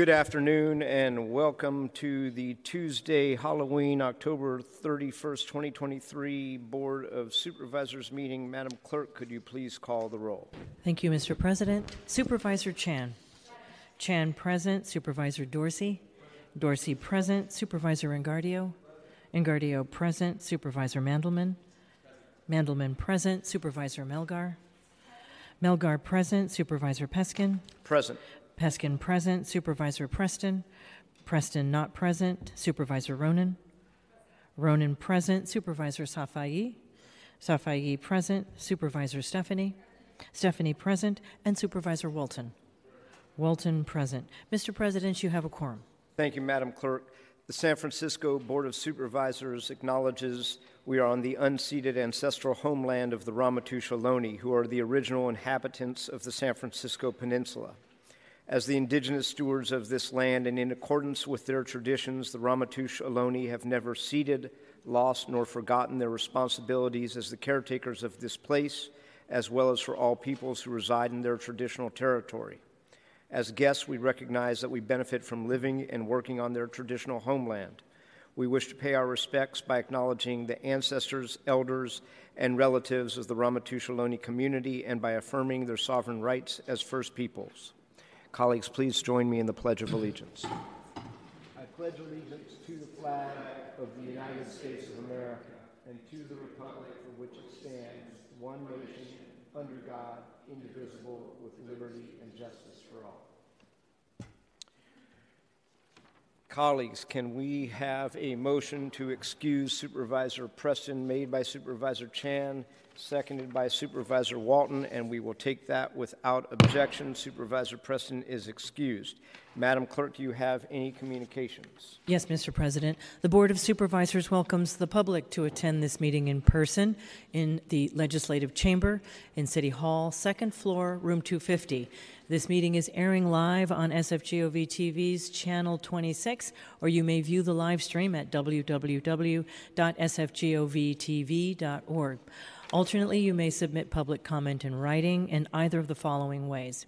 Good afternoon and welcome to the Tuesday, Halloween, October 31st, 2023 Board of Supervisors meeting. Madam Clerk, could you please call the roll? Thank you, Mr. President. Supervisor Chan. Chan present. Supervisor Dorsey. Dorsey present. Supervisor Engardio. Engardio present. Supervisor Mandelman. Mandelman present. Supervisor Melgar. Melgar present. Supervisor Peskin. Present. Peskin present. Supervisor Preston. Preston not present. Supervisor Ronan. Ronan present. Supervisor Safai. Safai present. Supervisor Stefani. Stefani present. And Supervisor Walton. Walton present. Mr. President, you have a quorum. Thank you, Madam Clerk. The San Francisco Board of Supervisors acknowledges we are on the unceded ancestral homeland of the Ramaytush Ohlone, who are the original inhabitants of the San Francisco Peninsula. As the indigenous stewards of this land and in accordance with their traditions, the Ramaytush Ohlone have never ceded, lost, nor forgotten their responsibilities as the caretakers of this place, as well as for all peoples who reside in their traditional territory. As guests, we recognize that we benefit from living and working on their traditional homeland. We wish to pay our respects by acknowledging the ancestors, elders, and relatives of the Ramaytush Ohlone community and by affirming their sovereign rights as First Peoples. Colleagues, please join me in the Pledge of Allegiance. I pledge allegiance to the flag of the United States of America and to the republic for which it stands, one nation, under God, indivisible, with liberty and justice for all. Colleagues, can we have a motion to excuse Supervisor Preston made by Supervisor Chan, seconded by Supervisor Walton, and we will take that without objection. Supervisor Preston is excused. Madam Clerk, do you have any communications? Yes, Mr. President. The Board of Supervisors welcomes the public to attend this meeting in person in the Legislative Chamber in City Hall, second floor, room 250. This meeting is airing live on SFGOV TV's channel 26, or you may view the live stream at www.sfgovtv.org. Alternately, you may submit public comment in writing in either of the following ways.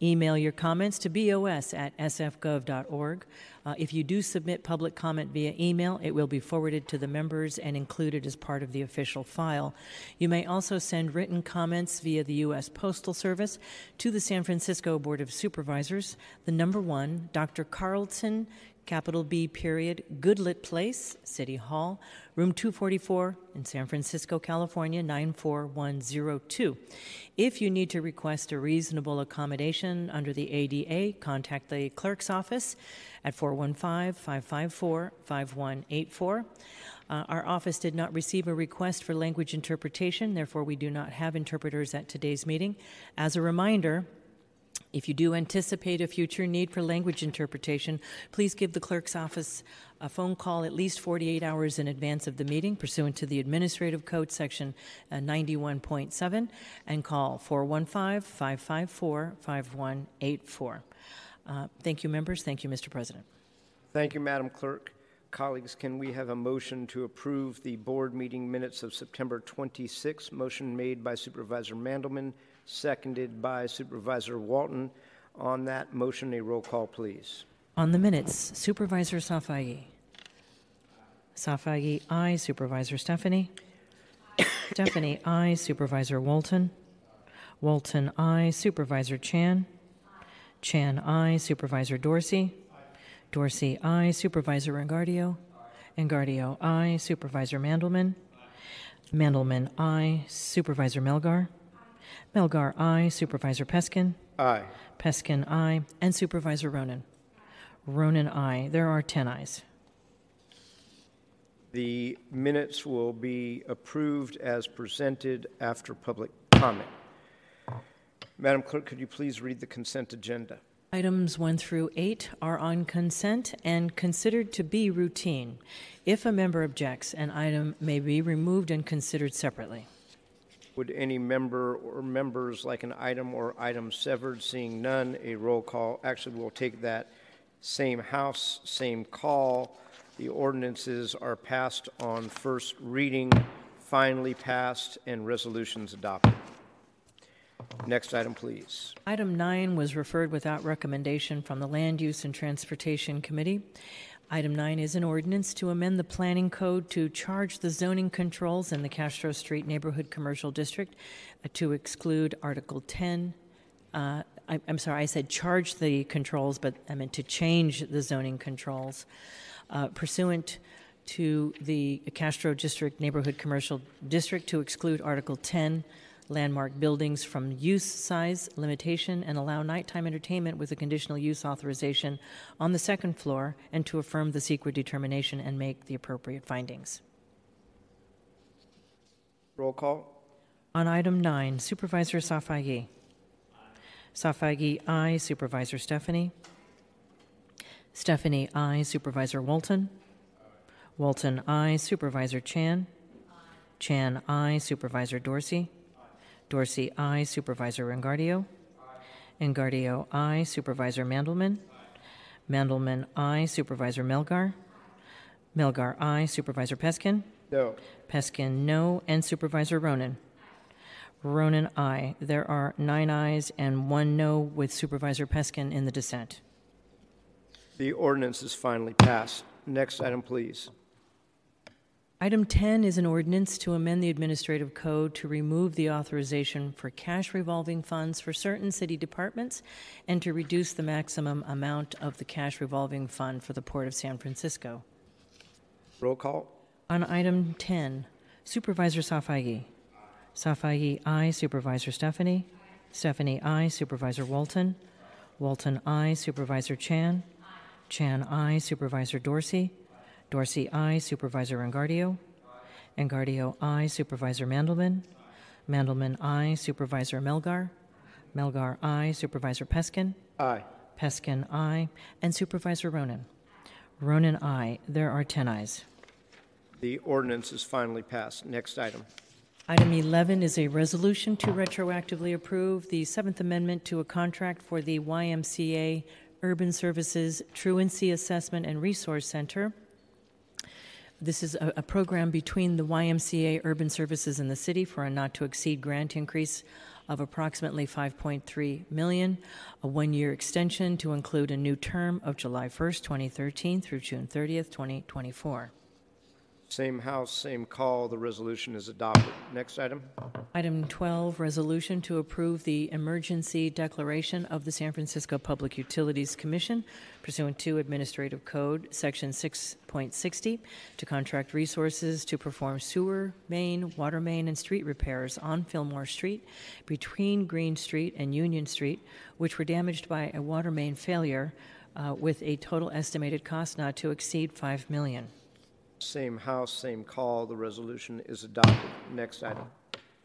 Email your comments to bos at sfgov.org. Uh, if you do submit public comment via email, it will be forwarded to the members and included as part of the official file. You may also send written comments via the U.S. Postal Service to the San Francisco Board of Supervisors. The number one, Dr. Carlton, capital B period, Goodlett Place, City Hall, room 244 in San Francisco, California, 94102. If you need to request a reasonable accommodation under the ADA, contact the clerk's office at 415 554 5184. Uh, our office did not receive a request for language interpretation, therefore, we do not have interpreters at today's meeting. As a reminder, if you do anticipate a future need for language interpretation, please give the clerk's office a phone call at least 48 hours in advance of the meeting pursuant to the Administrative Code Section uh, 91.7 and call 415 554 5184. Uh, thank you, members. Thank you, Mr. President. Thank you, Madam Clerk. Colleagues, can we have a motion to approve the board meeting minutes of September 26? Motion made by Supervisor Mandelman, seconded by Supervisor Walton. On that motion, a roll call, please. On the minutes, Supervisor Safai. Safai, aye. Supervisor Stefani. Stefani, aye. Supervisor Walton. Walton, aye. Supervisor Chan. Chan, aye. Supervisor Dorsey. Dorsey, aye. Supervisor Engardio. Engardio, aye. Supervisor Mandelman. Mandelman, aye. Supervisor Melgar. Melgar, aye. Supervisor Peskin. Aye. Peskin, aye. And Supervisor Ronan. Ronan, aye. There are 10 ayes. The minutes will be approved as presented after public comment. Madam Clerk, could you please read the consent agenda? Items 1 through 8 are on consent and considered to be routine. If a member objects, an item may be removed and considered separately. Would any member or members like an item or item severed? Seeing none, a roll call. Actually, we'll take that same house, same call. The ordinances are passed on first reading, finally passed, and resolutions adopted. Next item, please. Item nine was referred without recommendation from the Land Use and Transportation Committee. Item nine is an ordinance to amend the planning code to charge the zoning controls in the Castro Street Neighborhood Commercial District uh, to exclude Article 10. Uh, I, I'm sorry, I said charge the controls, but I meant to change the zoning controls uh, pursuant to the Castro District Neighborhood Commercial District to exclude Article 10 landmark buildings from use size limitation and allow nighttime entertainment with a conditional use authorization on the second floor and to affirm the CEQA determination and make the appropriate findings. Roll call. On item 9, Supervisor Safai. Safai, aye. Supervisor Stefani. Stefani, aye. Supervisor Walton. Walton, aye. Supervisor Chan. Chan, aye. Supervisor Dorsey. Dorsey, aye. Supervisor Engardio. Engardio, aye. Supervisor Mandelman. Mandelman, aye. Supervisor Melgar. Melgar, aye. Supervisor Peskin. No. Peskin, no. And Supervisor Ronan. Ronan, aye. There are nine ayes and one no, with Supervisor Peskin in the dissent. The ordinance is finally passed. Next item, please. Item 10 is an ordinance to amend the administrative code to remove the authorization for cash revolving funds for certain city departments and to reduce the maximum amount of the cash revolving fund for the Port of San Francisco. Roll call. On item 10, Supervisor Safai. Safai, aye. Supervisor Stefani. Stefani, aye. Supervisor Walton. Walton, aye. Supervisor Chan. Chan, aye. Supervisor Dorsey. Dorsey, aye. Supervisor Engardio. Engardio, aye. Supervisor Mandelman. Mandelman, aye. Supervisor Melgar. Melgar, aye. Supervisor Peskin. Aye. Peskin, aye. And Supervisor Ronan. Ronan, aye. There are 10 ayes. The ordinance is finally passed. Next item. Item 11 is a resolution to retroactively approve the Seventh Amendment to a contract for the YMCA Urban Services Truancy Assessment and Resource Center. This is a, a program between the YMCA Urban Services and the city for a not-to-exceed grant increase of approximately 5.3 million, a one-year extension to include a new term of July 1st, 2013 through June 30th, 2024. Same house, same call. The resolution is adopted. Next item. Item 12, resolution to approve the emergency declaration of the San Francisco Public Utilities Commission pursuant to Administrative Code, Section 6.60, to contract resources to perform sewer, main, water main, and street repairs on Fillmore Street between Green Street and Union Street, which were damaged by a water main failure uh, with a total estimated cost not to exceed $5 million. Same house, same call. The resolution is adopted. Next item.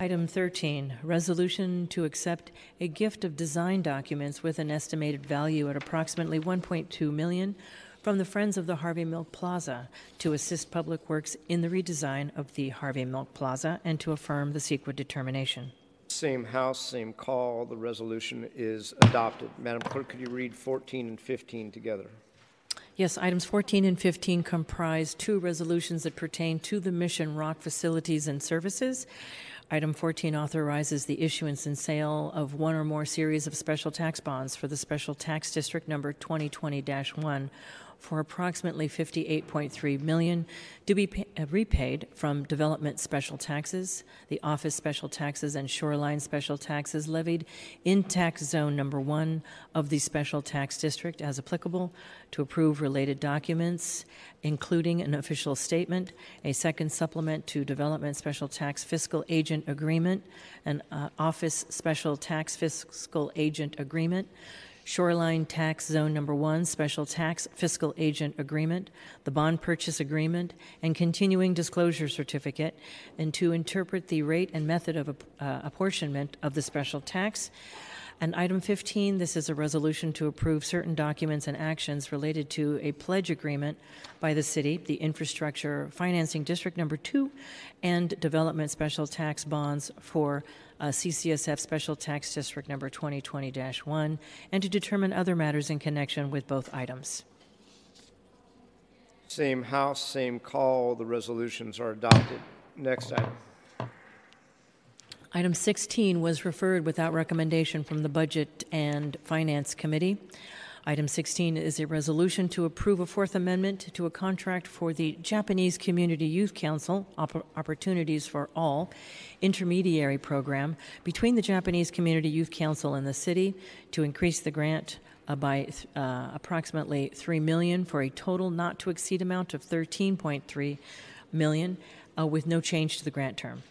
Item 13, resolution to accept a gift of design documents with an estimated value at approximately 1.2 million from the Friends of the Harvey Milk Plaza to assist Public Works in the redesign of the Harvey Milk Plaza and to affirm the CEQA determination. Same house, same call. The resolution is adopted. Madam Clerk, could you read 14 and 15 together? Yes, items 14 and 15 comprise two resolutions that pertain to the Mission Rock facilities and services. Item 14 authorizes the issuance and sale of one or more series of special tax bonds for the Special Tax District number 2020-1 for approximately 58.3 million to be pa- uh, repaid from development special taxes, the office special taxes and shoreline special taxes levied in tax zone number 1 of the special tax district as applicable to approve related documents including an official statement, a second supplement to development special tax fiscal agent agreement, an uh, office special tax fiscal agent agreement, Shoreline Tax Zone Number One Special Tax Fiscal Agent Agreement, the Bond Purchase Agreement, and Continuing Disclosure Certificate, and to interpret the rate and method of uh, apportionment of the special tax. And item 15, this is a resolution to approve certain documents and actions related to a pledge agreement by the city, the Infrastructure Financing District Number 2, and development special tax bonds for uh, CCSF Special Tax District Number 2020-1, and to determine other matters in connection with both items. Same house, same call. The resolutions are adopted. Next item. Item 16 was referred without recommendation from the Budget and Finance Committee. Item 16 is a resolution to approve a Fourth Amendment to a contract for the Japanese Community Youth Council Opp- Opportunities for All intermediary program between the Japanese Community Youth Council and the city to increase the grant uh, by uh, approximately 3 million for a total not to exceed amount of 13.3 million uh, with no change to the grant term.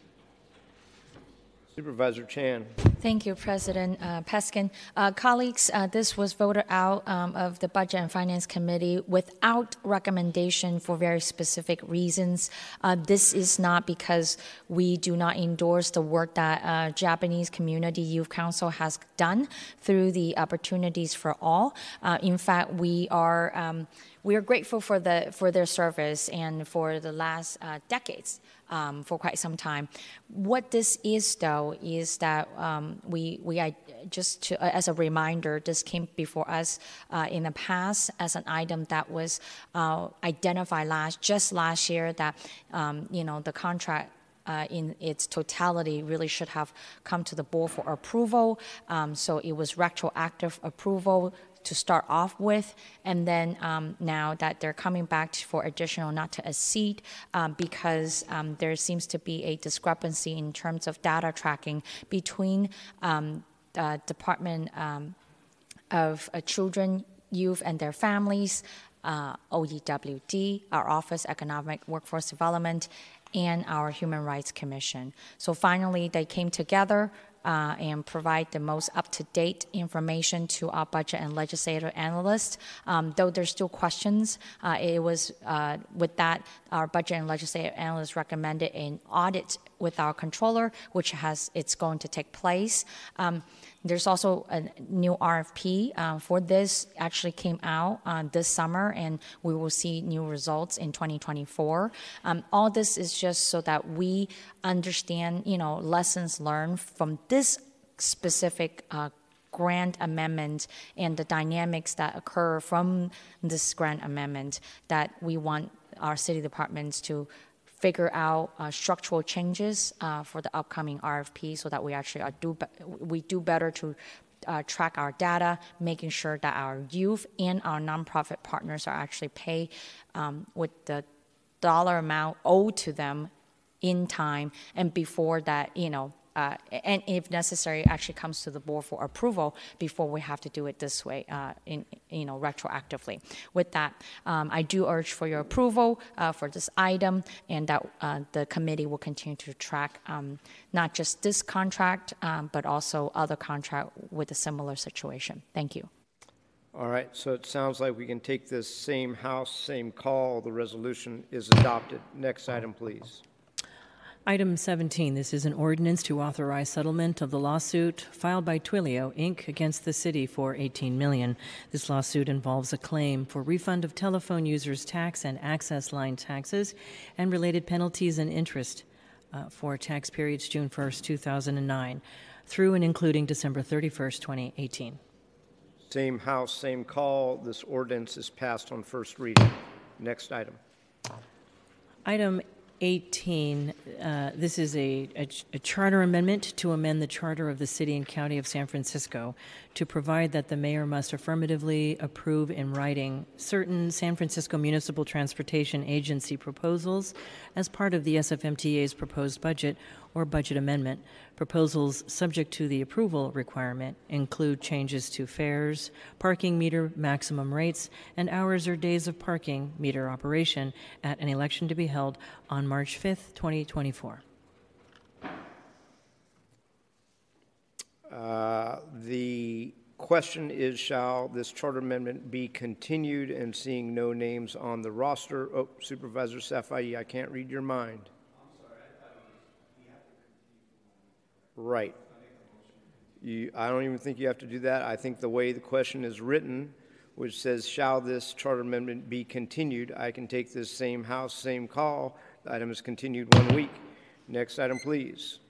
Supervisor Chan. Thank you, President uh, Peskin. Uh, colleagues, uh, this was voted out um, of the Budget and Finance Committee without recommendation for very specific reasons. Uh, this is not because we do not endorse the work that uh, Japanese Community Youth Council has done through the Opportunities for All. Uh, in fact, we are um, we are grateful for the for their service and for the last decades um, for quite some time. What this is, though, is that um, we we just to, uh, as a reminder, this came before us uh, in the past as an item that was uh, identified last just last year that um, you know the contract uh, in its totality really should have come to the board for approval. Um, so it was retroactive approval to start off with, and then um, now that they're coming back for additional not to exceed um, because um, there seems to be a discrepancy in terms of data tracking between the Department um, of uh, Children, Youth, and their families. Uh, OEWD, our Office Economic Workforce Development, and our Human Rights Commission. So finally, they came together uh, and provide the most up to date information to our budget and legislative analysts. Um, though there's still questions, uh, it was uh, with that, our budget and legislative analysts recommended an audit with our controller, which has it's going to take place. Um, there's also a new RFP uh, for this actually came out uh, this summer, and we will see new results in 2024. Um, all this is just so that we understand, you know, lessons learned from this specific uh, grant amendment and the dynamics that occur from this grant amendment that we want our city departments to figure out uh, structural changes uh, for the upcoming RFP so that we actually do be- we do better to uh, track our data, making sure that our youth and our nonprofit partners are actually paid um, with the dollar amount owed to them in time and before that, you know, uh, and if necessary, actually comes to the board for approval before we have to do it this way, uh, in you know retroactively. With that, um, I do urge for your approval uh, for this item, and that uh, the committee will continue to track um, not just this contract, um, but also other contract with a similar situation. Thank you. All right, so it sounds like we can take this same house, same call. The resolution is adopted. Next item, please. Item 17, this is an ordinance to authorize settlement of the lawsuit filed by Twilio Inc. against the city for 18 million. This lawsuit involves a claim for refund of telephone users' tax and access line taxes and related penalties and interest uh, for tax periods June 1st, 2009 through and including December 31st, 2018. Same house, same call. This ordinance is passed on first reading. Next item. Item 18, uh, this is a, a, a, charter amendment to amend the charter of the city and county of San Francisco to provide that the mayor must affirmatively approve in writing certain San Francisco Municipal Transportation Agency proposals as part of the SFMTA's proposed budget or budget amendment. Proposals subject to the approval requirement include changes to fares, parking meter maximum rates, and hours or days of parking meter operation at an election to be held on March 5th, 2024. Uh, the question is Shall this charter amendment be continued? And seeing no names on the roster, oh, Supervisor Safai, I can't read your mind. Right. You, I don't even think you have to do that. I think the way the question is written, which says, Shall this charter amendment be continued? I can take this same House, same call. The item is continued one week. Next item, please.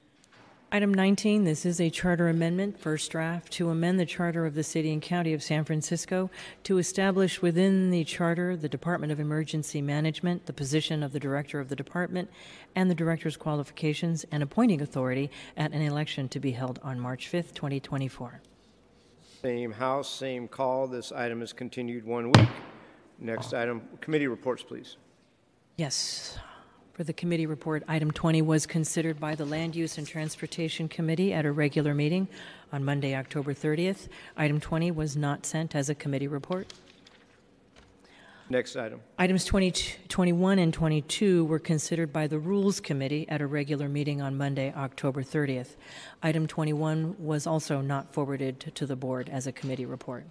Item 19, this is a charter amendment, first draft, to amend the charter of the City and County of San Francisco to establish within the charter the Department of Emergency Management, the position of the Director of the Department, and the Director's qualifications and appointing authority at an election to be held on March 5th, 2024. Same House, same call. This item is continued one week. Next item, committee reports, please. Yes. For the committee report, item 20 was considered by the Land Use and Transportation Committee at a regular meeting on Monday, October 30th. Item 20 was not sent as a committee report. Next item. Items 20, 21 and 22 were considered by the Rules Committee at a regular meeting on Monday, October 30th. Item 21 was also not forwarded to the board as a committee report.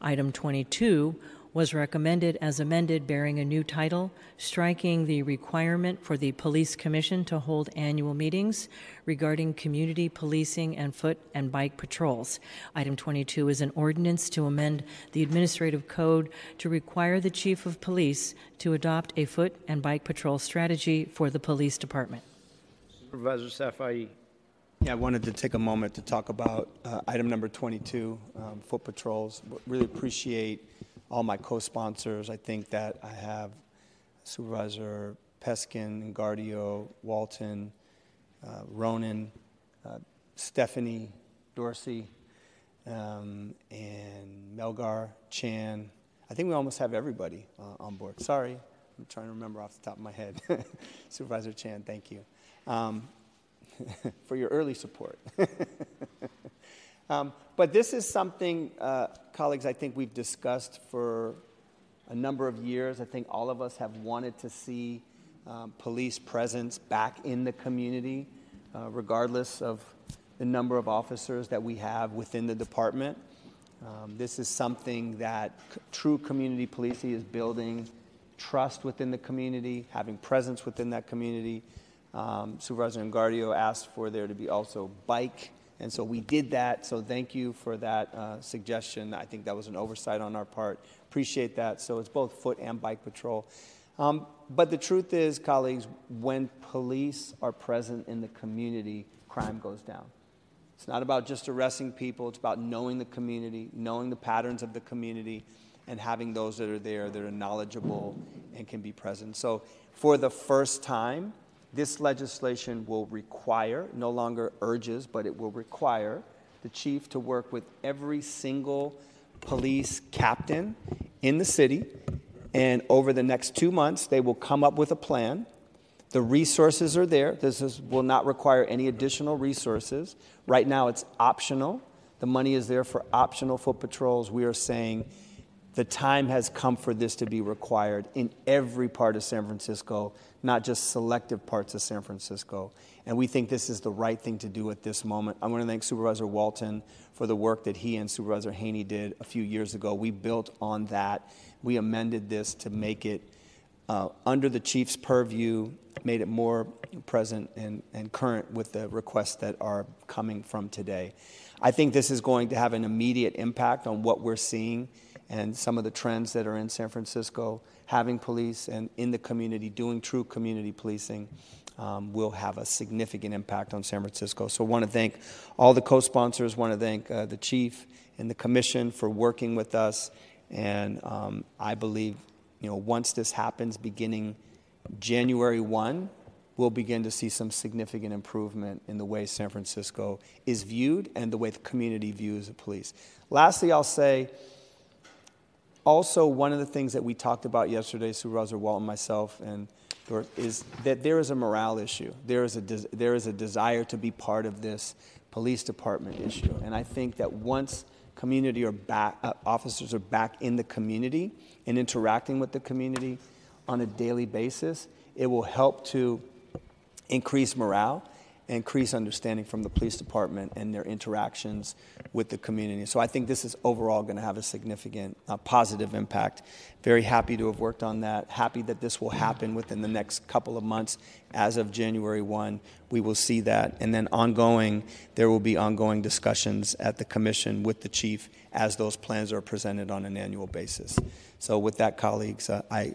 Item 22 was recommended as amended, bearing a new title, striking the requirement for the Police Commission to hold annual meetings regarding community policing and foot and bike patrols. Item 22 is an ordinance to amend the administrative code to require the Chief of Police to adopt a foot and bike patrol strategy for the police department. Supervisor Safai. Yeah, I wanted to take a moment to talk about uh, item number 22, um, foot patrols. Really appreciate all my co-sponsors. I think that I have Supervisor Peskin, Guardio, Walton, uh, Ronan, uh, Stefani Dorsey, um, and Melgar Chan. I think we almost have everybody uh, on board. Sorry, I'm trying to remember off the top of my head. Supervisor Chan, thank you um, for your early support. Um, but this is something, uh, colleagues, I think we've discussed for a number of years. I think all of us have wanted to see um, police presence back in the community, uh, regardless of the number of officers that we have within the department. Um, this is something that c- true community policing is building trust within the community, having presence within that community. Um, Supervisor Engardio asked for there to be also bike and so we did that. So thank you for that uh, suggestion. I think that was an oversight on our part. Appreciate that. So it's both foot and bike patrol. Um, but the truth is, colleagues, when police are present in the community, crime goes down. It's not about just arresting people, it's about knowing the community, knowing the patterns of the community, and having those that are there that are knowledgeable and can be present. So, for the first time, this legislation will require, no longer urges, but it will require the chief to work with every single police captain in the city. And over the next two months, they will come up with a plan. The resources are there. This is, will not require any additional resources. Right now, it's optional. The money is there for optional foot patrols. We are saying the time has come for this to be required in every part of San Francisco, not just selective parts of San Francisco. And we think this is the right thing to do at this moment. I want to thank Supervisor Walton for the work that he and Supervisor Haney did a few years ago. We built on that. We amended this to make it uh, under the chief's purview, made it more present and, and current with the requests that are coming from today. I think this is going to have an immediate impact on what we're seeing and some of the trends that are in San Francisco, having police and in the community, doing true community policing, um, will have a significant impact on San Francisco. So I want to thank all the co-sponsors, want to thank uh, the chief and the commission for working with us. And um, I believe, you know, once this happens, beginning January 1, we'll begin to see some significant improvement in the way San Francisco is viewed and the way the community views the police. Lastly, I'll say, also, one of the things that we talked about yesterday, Supervisor Walton, myself, and is that there is a morale issue. There is a, des- there is a desire to be part of this police department issue. And I think that once community or back, uh, officers are back in the community and interacting with the community on a daily basis, it will help to increase morale increase understanding from the police department and their interactions with the community. So I think this is overall going to have a significant uh, positive impact. Very happy to have worked on that. Happy that this will happen within the next couple of months. As of January 1, we will see that. And then ongoing, there will be ongoing discussions at the commission with the chief as those plans are presented on an annual basis. So with that, colleagues, uh, I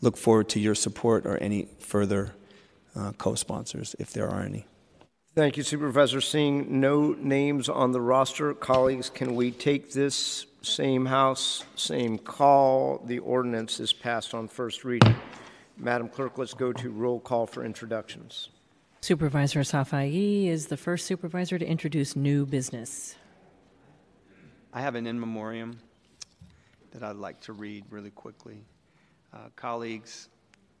look forward to your support or any further uh, co sponsors, if there are any. Thank you, Supervisor. Seeing no names on the roster, colleagues, can we take this same House, same call? The ordinance is passed on first reading. Madam Clerk, let's go to roll call for introductions. Supervisor Safai is the first supervisor to introduce new business. I have an in memoriam that I'd like to read really quickly. Uh, colleagues,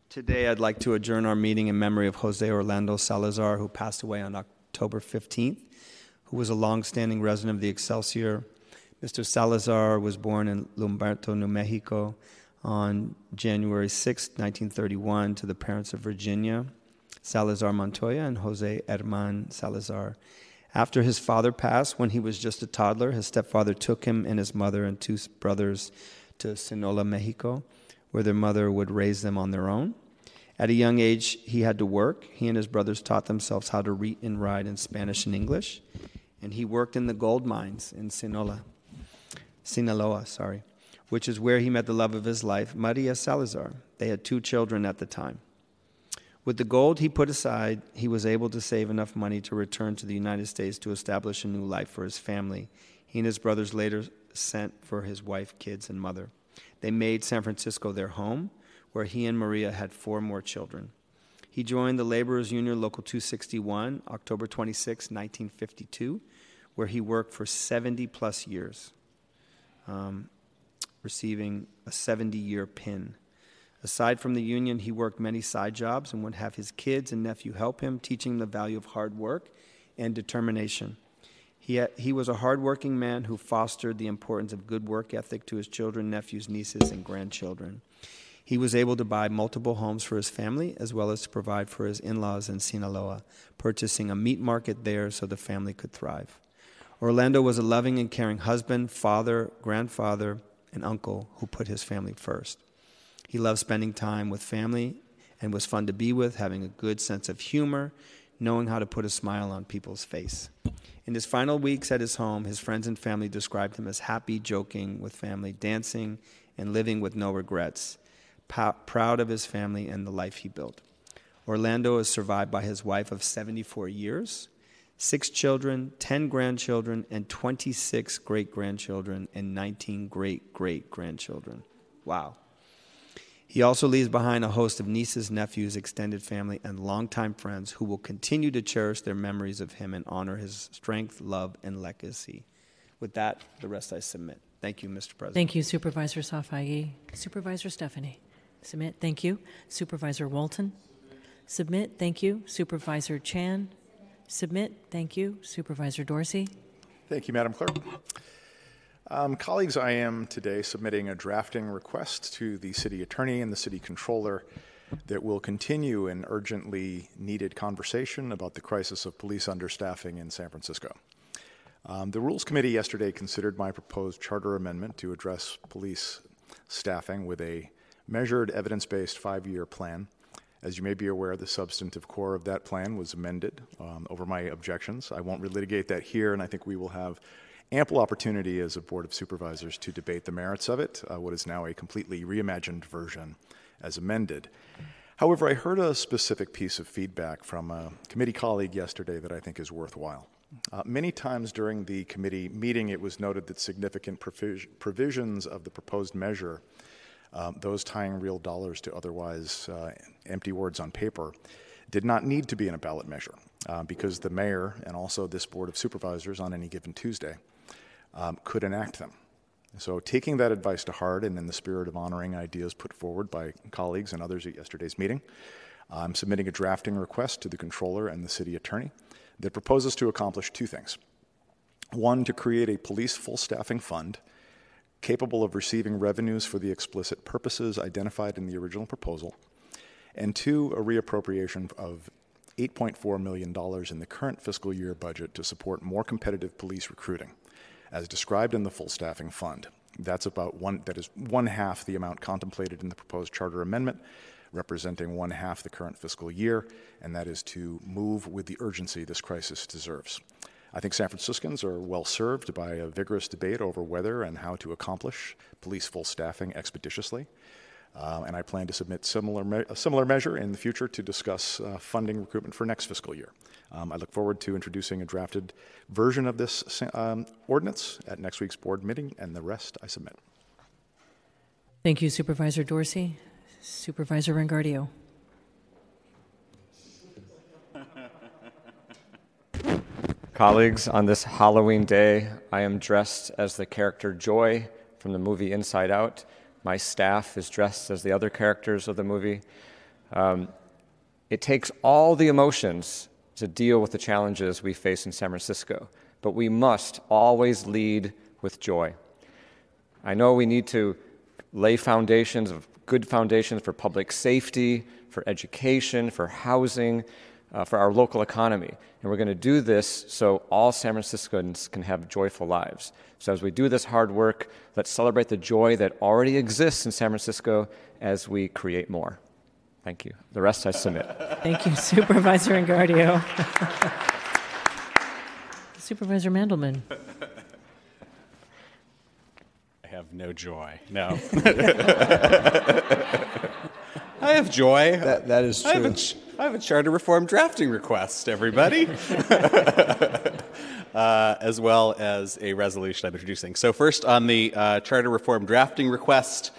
today I'd like to adjourn our meeting in memory of Jose Orlando Salazar, who passed away on October 15th, who was a longstanding resident of the Excelsior. Mr. Salazar was born in Lumberto, New Mexico on January 6, 1931, to the parents of Virginia Salazar Montoya and Jose Herman Salazar. After his father passed, when he was just a toddler, his stepfather took him and his mother and two brothers to Sinola, Mexico, where their mother would raise them on their own. At a young age, he had to work. He and his brothers taught themselves how to read and write in Spanish and English, and he worked in the gold mines in Sinaloa, Sinaloa, sorry, which is where he met the love of his life, Maria Salazar. They had two children at the time. With the gold he put aside, he was able to save enough money to return to the United States to establish a new life for his family. He and his brothers later sent for his wife, kids, and mother. They made San Francisco their home, where he and Maria had four more children. He joined the Laborers Union Local 261, October 26, 1952, where he worked for 70 plus years, um, receiving a 70 year pin. Aside from the union, he worked many side jobs and would have his kids and nephew help him, teaching the value of hard work and determination. He, had, he was a hardworking man who fostered the importance of good work ethic to his children, nephews, nieces, and grandchildren. He was able to buy multiple homes for his family as well as to provide for his in laws in Sinaloa, purchasing a meat market there so the family could thrive. Orlando was a loving and caring husband, father, grandfather, and uncle who put his family first. He loved spending time with family and was fun to be with, having a good sense of humor, knowing how to put a smile on people's face. In his final weeks at his home, his friends and family described him as happy, joking with family, dancing, and living with no regrets, proud of his family and the life he built. Orlando is survived by his wife of 74 years, six children, 10 grandchildren, and 26 great grandchildren, and 19 great great grandchildren. Wow. He also leaves behind a host of nieces, nephews, extended family, and longtime friends who will continue to cherish their memories of him and honor his strength, love, and legacy. With that, the rest I submit. Thank you, Mr. President. Thank you, Supervisor Safai. Supervisor Stefani. Submit. Thank you. Supervisor Walton. Submit. Thank you. Supervisor Chan. Submit. Thank you. Supervisor Dorsey. Thank you, Madam Clerk. Um, colleagues, I am today submitting a drafting request to the City Attorney and the City Controller that will continue an urgently needed conversation about the crisis of police understaffing in San Francisco. Um, the Rules Committee yesterday considered my proposed charter amendment to address police staffing with a measured, evidence based five year plan. As you may be aware, the substantive core of that plan was amended um, over my objections. I won't relitigate that here, and I think we will have ample opportunity as a Board of Supervisors to debate the merits of it, uh, what is now a completely reimagined version as amended. However, I heard a specific piece of feedback from a committee colleague yesterday that I think is worthwhile. Uh, many times during the committee meeting, it was noted that significant provis- provisions of the proposed measure, um, those tying real dollars to otherwise uh, empty words on paper, did not need to be in a ballot measure uh, because the mayor and also this board of supervisors on any given Tuesday um, could enact them. So, taking that advice to heart and in the spirit of honoring ideas put forward by colleagues and others at yesterday's meeting, I'm submitting a drafting request to the controller and the city attorney that proposes to accomplish two things. One, to create a police full staffing fund capable of receiving revenues for the explicit purposes identified in the original proposal, and two, a reappropriation of $8.4 million in the current fiscal year budget to support more competitive police recruiting as described in the full staffing fund. That's about one, that is one half the amount contemplated in the proposed charter amendment, representing one half the current fiscal year, and that is to move with the urgency this crisis deserves. I think San Franciscans are well served by a vigorous debate over whether and how to accomplish police full staffing expeditiously. Uh, and I plan to submit similar me- a similar measure in the future to discuss uh, funding recruitment for next fiscal year. Um, I look forward to introducing a drafted version of this um, ordinance at next week's board meeting, and the rest I submit. Thank you, Supervisor Dorsey. Supervisor Engardio. Colleagues, on this Halloween day, I am dressed as the character Joy from the movie Inside Out. My staff is dressed as the other characters of the movie. Um, it takes all the emotions to deal with the challenges we face in San Francisco, but we must always lead with joy. I know we need to lay foundations of good foundations for public safety, for education, for housing, uh, for our local economy. And we're going to do this so all San Franciscans can have joyful lives. So as we do this hard work, let's celebrate the joy that already exists in San Francisco as we create more. Thank you. The rest I submit. Thank you, Supervisor Engardio. Supervisor Mandelman. I have no joy. No. I have joy. That, that is I have, true. I have a charter reform drafting request, everybody, uh, as well as a resolution I'm introducing. So, first on the uh, charter reform drafting request,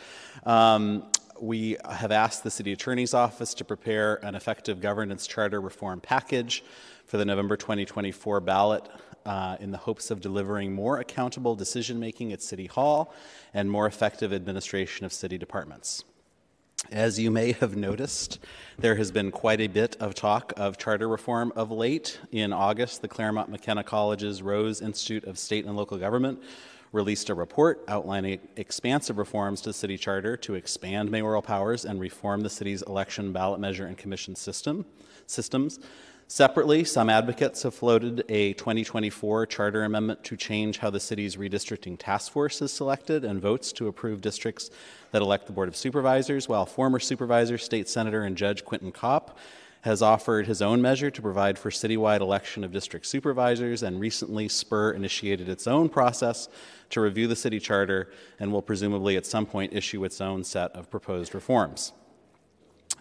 um, we have asked the city attorney's office to prepare an effective governance charter reform package for the November 2024 ballot uh, in the hopes of delivering more accountable decision making at City Hall and more effective administration of city departments. As you may have noticed, there has been quite a bit of talk of charter reform of late. In August, the Claremont McKenna College's Rose Institute of State and Local Government released a report outlining expansive reforms to the city charter to expand mayoral powers and reform the city's election ballot measure and commission system systems. Separately, some advocates have floated a 2024 charter amendment to change how the city's redistricting task force is selected and votes to approve districts that elect the Board of Supervisors, while former Supervisor, State Senator, and Judge Quentin Kopp has offered his own measure to provide for citywide election of district supervisors, and recently Spur initiated its own process to review the city charter and will presumably at some point issue its own set of proposed reforms.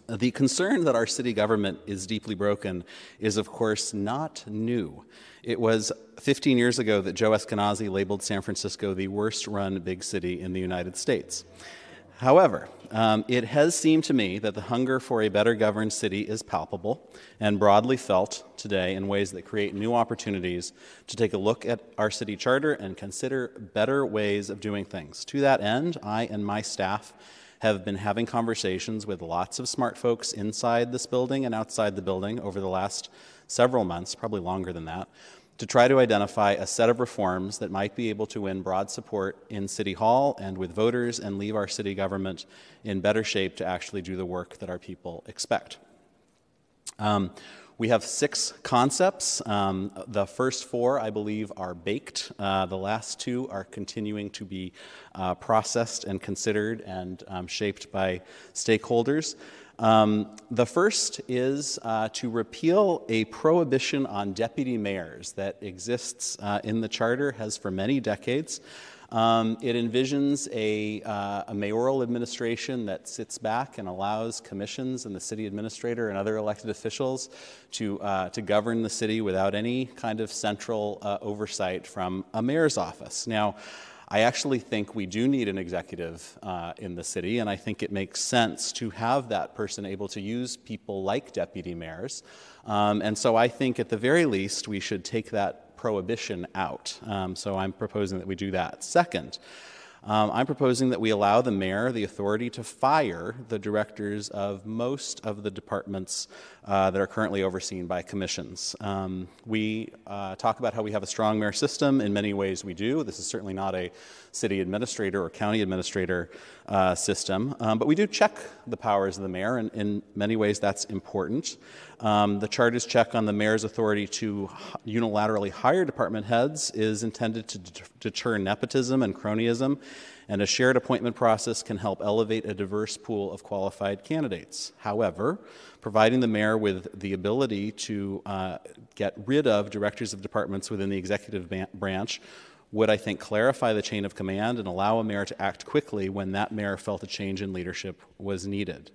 The concern that our city government is deeply broken is, of course, not new. It was 15 years ago that Joe Eskenazi labeled San Francisco the worst run big city in the United States. However, um, it has seemed to me that the hunger for a better governed city is palpable and broadly felt today in ways that create new opportunities to take a look at our city charter and consider better ways of doing things. To that end, I and my staff have been having conversations with lots of smart folks inside this building and outside the building over the last several months, probably longer than that, to try to identify a set of reforms that might be able to win broad support in City Hall and with voters and leave our city government in better shape to actually do the work that our people expect. Um, we have six concepts. Um, the first four, I believe, are baked. Uh, the last two are continuing to be uh, processed and considered and um, shaped by stakeholders. Um, the first is uh, to repeal a prohibition on deputy mayors that exists uh, in the charter, has for many decades. Um, it envisions a, uh, a, mayoral administration that sits back and allows commissions and the city administrator and other elected officials to, uh, to govern the city without any kind of central uh, oversight from a mayor's office. Now, I actually think we do need an executive uh, in the city, and I think it makes sense to have that person able to use people like deputy mayors. Um, and so I think at the very least we should take that prohibition out. Um, so I'm proposing that we do that. Second, um, I'm proposing that we allow the mayor the authority to fire the directors of most of the departments uh, that are currently overseen by commissions. Um, we uh, talk about how we have a strong mayor system. In many ways, we do. This is certainly not a city administrator or county administrator uh, system, um, but we do check the powers of the mayor, and in many ways, that's important. Um, the charter's check on the mayor's authority to unilaterally hire department heads is intended to deter nepotism and cronyism, and a shared appointment process can help elevate a diverse pool of qualified candidates. However, providing the mayor with the ability to uh, get rid of directors of departments within the executive branch would, I think, clarify the chain of command and allow a mayor to act quickly when that mayor felt a change in leadership was needed.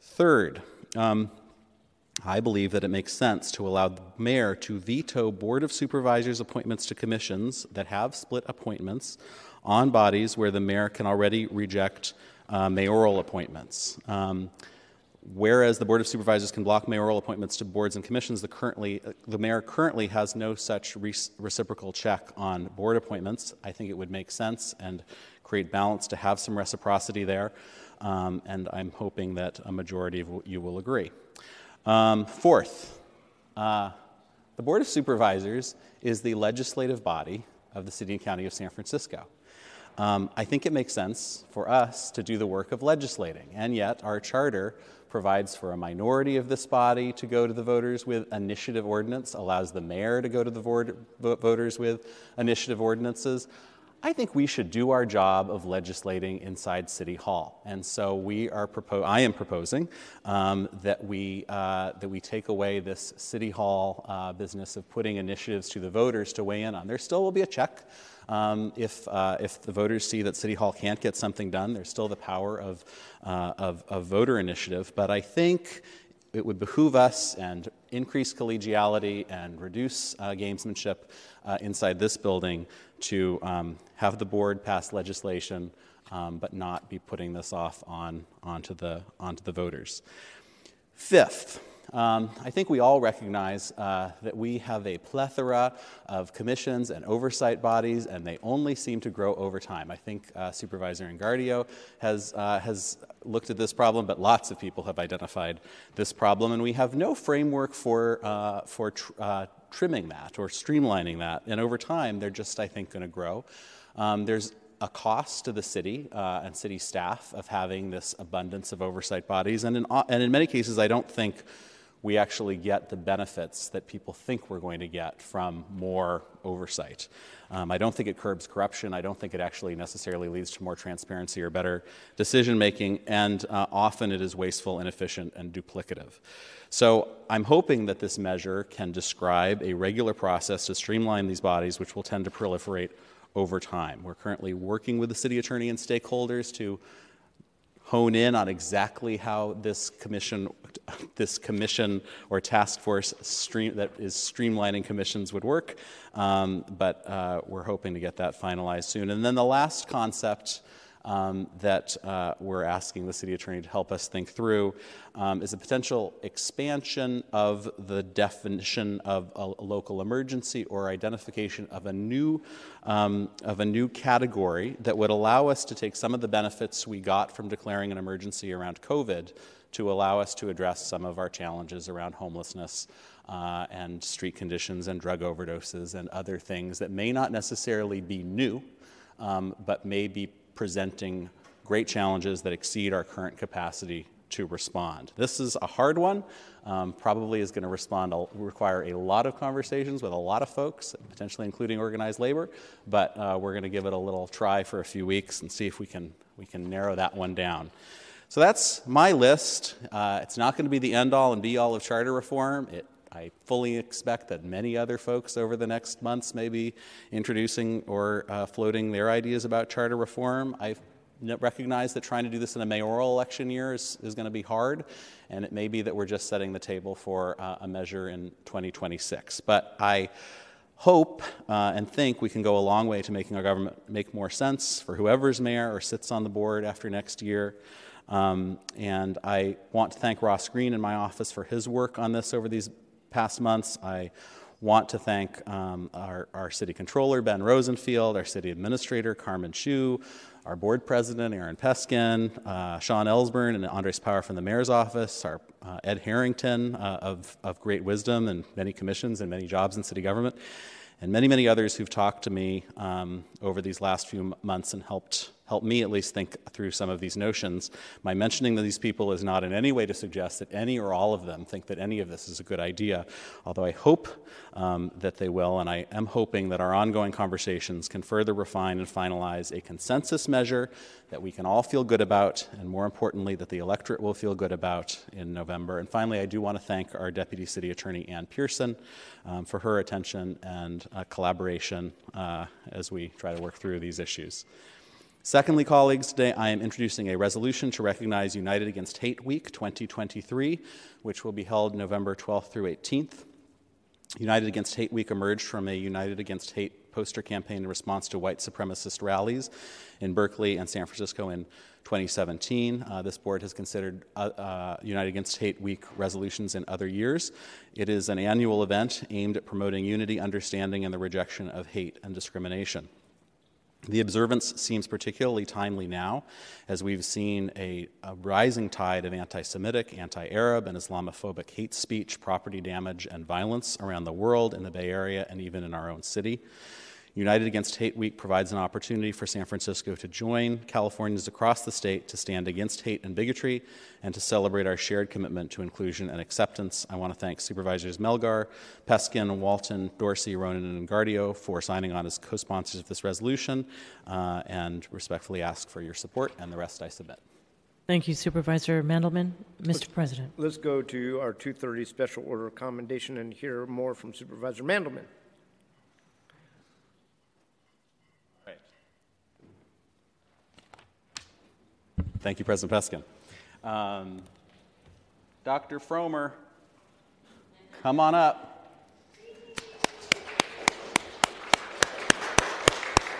Third, um, I believe that it makes sense to allow the mayor to veto Board of Supervisors appointments to commissions that have split appointments on bodies where the mayor can already reject uh, mayoral appointments. Um, whereas the Board of Supervisors can block mayoral appointments to boards and commissions, the, currently, the mayor currently has no such re- reciprocal check on board appointments. I think it would make sense and create balance to have some reciprocity there, um, and I'm hoping that a majority of you will agree. Um, fourth, uh, the Board of Supervisors is the legislative body of the City and County of San Francisco. Um, I think it makes sense for us to do the work of legislating, and yet our charter provides for a minority of this body to go to the voters with initiative ordinance, allows the mayor to go to the voters with initiative ordinances. I think we should do our job of legislating inside City Hall, and so we are propo- I am proposing um, that we uh, that we take away this City Hall uh, business of putting initiatives to the voters to weigh in on. There still will be a check um, if, uh, if the voters see that City Hall can't get something done, there's still the power of, uh, of, of voter initiative. But I think it would behoove us and increase collegiality and reduce uh, gamesmanship uh, inside this building to um, have the board pass legislation, um, but not be putting this off on, onto, the, onto the voters. Fifth, um, I think we all recognize uh, that we have a plethora of commissions and oversight bodies, and they only seem to grow over time. I think uh, Supervisor Engardio has, uh, has looked at this problem, but lots of people have identified this problem, and we have no framework for, uh, for tr- uh, trimming that or streamlining that. And over time, they're just, I think, going to grow. Um, there's a cost to the city uh, and city staff of having this abundance of oversight bodies. And in, and in many cases, I don't think we actually get the benefits that people think we're going to get from more oversight. Um, I don't think it curbs corruption. I don't think it actually necessarily leads to more transparency or better decision making, and uh, often it is wasteful, inefficient, and duplicative. So I'm hoping that this measure can describe a regular process to streamline these bodies, which will tend to proliferate over time. We're currently working with the city attorney and stakeholders to hone in on exactly how this commission, this commission or task force stream, that is streamlining commissions would work. Um, but uh, we're hoping to get that finalized soon. And then the last concept um, that uh, we're asking the city attorney to help us think through um, is a potential expansion of the definition of a, local emergency or identification of a new um, of a new category that would allow us to take some of the benefits we got from declaring an emergency around COVID to allow us to address some of our challenges around homelessness uh, and street conditions and drug overdoses and other things that may not necessarily be new, um, but may be presenting great challenges that exceed our current capacity to respond. This is a hard one. Um, probably is going to respond require a lot of conversations with a lot of folks, potentially including organized labor. But uh, we're going to give it a little try for a few weeks and see if we can we can narrow that one down. So that's my list. Uh, it's not going to be the end all and be all of charter reform. It I fully expect that many other folks over the next months may be introducing or uh, floating their ideas about charter reform. I recognize that trying to do this in a mayoral election year is, is going to be hard, and it may be that we're just setting the table for uh, a measure in 2026. But I hope uh, and think we can go a long way to making our government make more sense for whoever's mayor or sits on the board after next year. Um, and I want to thank Ross Green in my office for his work on this over these past months. I want to thank um, our, our city controller, Ben Rosenfield, our city administrator, Carmen Chu, our board president, Aaron Peskin, uh, Sean Elsbernd, and Andres Power from the mayor's office, our uh, Ed Harrington uh, of, of great wisdom and many commissions and many jobs in city government, and many, many others who've talked to me um, over these last few months and helped, help me at least think through some of these notions. My mentioning these people is not in any way to suggest that any or all of them think that any of this is a good idea, although I hope um, that they will, and I am hoping that our ongoing conversations can further refine and finalize a consensus measure that we can all feel good about, and more importantly, that the electorate will feel good about in November. And finally, I do want to thank our Deputy City Attorney, Ann Pearson, um, for her attention and uh, collaboration uh, as we try to work through these issues. Secondly, colleagues, today I am introducing a resolution to recognize United Against Hate Week 2023, which will be held November 12th through 18th. United Against Hate Week emerged from a United Against Hate poster campaign in response to white supremacist rallies in Berkeley and San Francisco in 2017. Uh, this board has considered uh, uh, United Against Hate Week resolutions in other years. It is an annual event aimed at promoting unity, understanding, and the rejection of hate and discrimination. The observance seems particularly timely now, as we've seen a, a rising tide of anti Semitic, anti Arab, and Islamophobic hate speech, property damage, and violence around the world, in the Bay Area, and even in our own city. United Against Hate Week provides an opportunity for San Francisco to join Californians across the state to stand against hate and bigotry and to celebrate our shared commitment to inclusion and acceptance. I want to thank Supervisors Melgar, Peskin, Walton, Dorsey, Ronan, and Engardio for signing on as co sponsors of this resolution uh, and respectfully ask for your support, and the rest I submit. Thank you, Supervisor Mandelman. Mr. Let's, President. Let's go to our 230 special order commendation and hear more from Supervisor Mandelman. Thank you, President Peskin. Um, Dr. Fromer, come on up.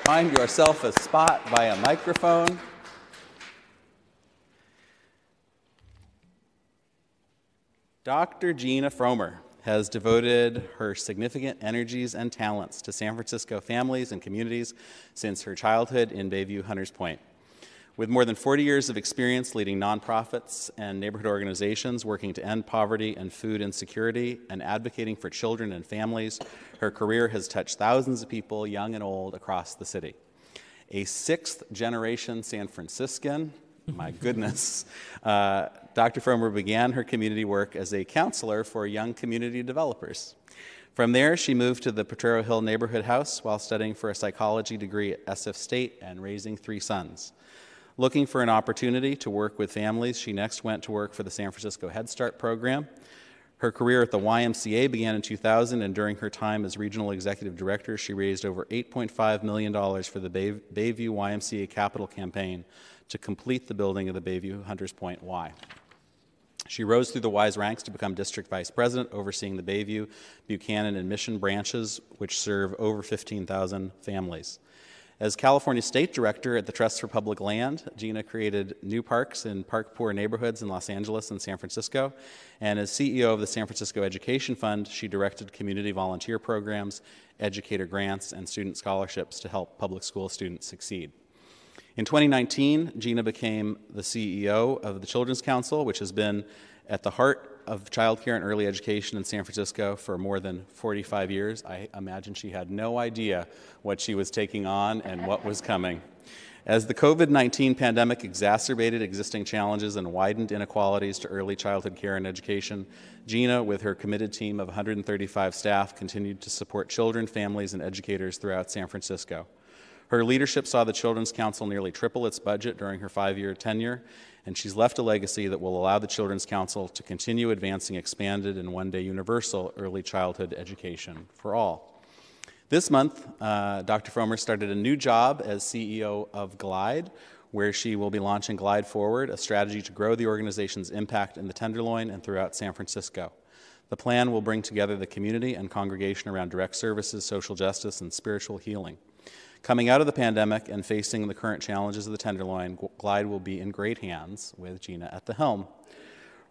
Find yourself a spot by a microphone. Dr. Gina Fromer has devoted her significant energies and talents to San Francisco families and communities since her childhood in Bayview Hunters Point. With more than 40 years of experience leading nonprofits and neighborhood organizations working to end poverty and food insecurity and advocating for children and families, her career has touched thousands of people, young and old, across the city. A sixth generation San Franciscan, my goodness, uh, Dr. Fromer began her community work as a counselor for young community developers. From there, she moved to the Potrero Hill Neighborhood House while studying for a psychology degree at SF State and raising three sons. Looking for an opportunity to work with families, she next went to work for the San Francisco Head Start program. Her career at the YMCA began in 2000, and during her time as regional executive director, she raised over $8.5 million for the Bay- Bayview YMCA capital campaign to complete the building of the Bayview Hunters Point Y. She rose through the Y's ranks to become district vice president, overseeing the Bayview, Buchanan, and Mission branches, which serve over 15,000 families. As California State Director at the Trust for Public Land, Gina created new parks in park poor neighborhoods in Los Angeles and San Francisco. And as CEO of the San Francisco Education Fund, she directed community volunteer programs, educator grants, and student scholarships to help public school students succeed. In 2019, Gina became the CEO of the Children's Council, which has been at the heart of childcare and early education in San Francisco for more than 45 years. I imagine she had no idea what she was taking on and what was coming. As the COVID 19 pandemic exacerbated existing challenges and widened inequalities to early childhood care and education, Gina, with her committed team of 135 staff, continued to support children, families, and educators throughout San Francisco. Her leadership saw the Children's Council nearly triple its budget during her five year tenure, and she's left a legacy that will allow the Children's Council to continue advancing expanded and one day universal early childhood education for all. This month, uh, Dr. Fromer started a new job as CEO of Glide, where she will be launching Glide Forward, a strategy to grow the organization's impact in the Tenderloin and throughout San Francisco. The plan will bring together the community and congregation around direct services, social justice, and spiritual healing. Coming out of the pandemic and facing the current challenges of the Tenderloin, Glide will be in great hands with Gina at the helm.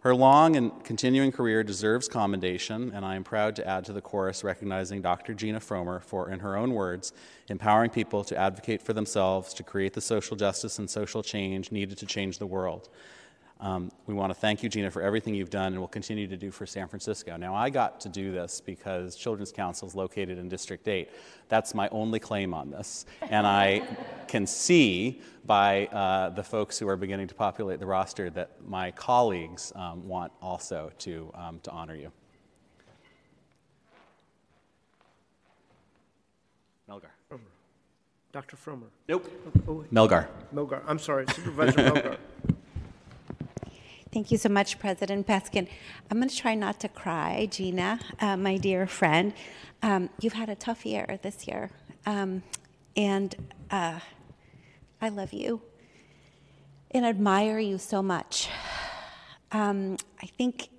Her long and continuing career deserves commendation, and I am proud to add to the chorus recognizing Dr. Gina Fromer for, in her own words, empowering people to advocate for themselves to create the social justice and social change needed to change the world. Um, we want to thank you, Gina, for everything you've done and will continue to do for San Francisco. Now, I got to do this because Children's Council is located in District 8. That's my only claim on this. And I can see by uh, the folks who are beginning to populate the roster that my colleagues um, want also to, um, to honor you. Melgar. Dr. Fromer. Nope. Oh, Melgar. Melgar. I'm sorry, Supervisor Melgar. Thank you so much, President Peskin. I'm going to try not to cry, Gina, uh, my dear friend. Um, you've had a tough year this year, um, and uh, I love you and admire you so much. Um, I think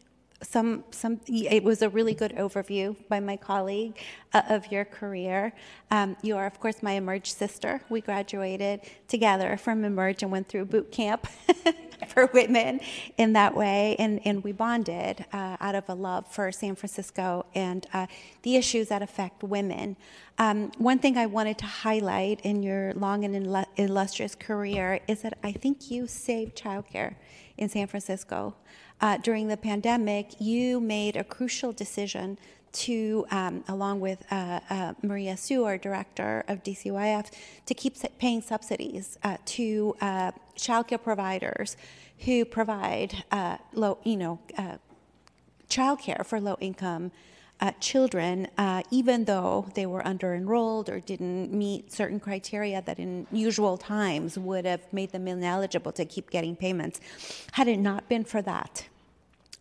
some some it was a really good overview by my colleague uh, of your career. Um, you are, of course, my Emerge sister. We graduated together from Emerge and went through boot camp for women in that way, and, and we bonded uh, out of a love for San Francisco and uh, the issues that affect women. Um, one thing I wanted to highlight in your long and illustrious career is that I think you saved childcare in San Francisco uh, during the pandemic, you made a crucial decision to, um, along with uh, uh, Maria Su, our director of DCYF, to keep paying subsidies uh, to uh, childcare providers who provide uh, low, you know, uh, childcare for low-income uh, children, uh, even though they were under enrolled or didn't meet certain criteria that in usual times would have made them ineligible to keep getting payments. Had it not been for that,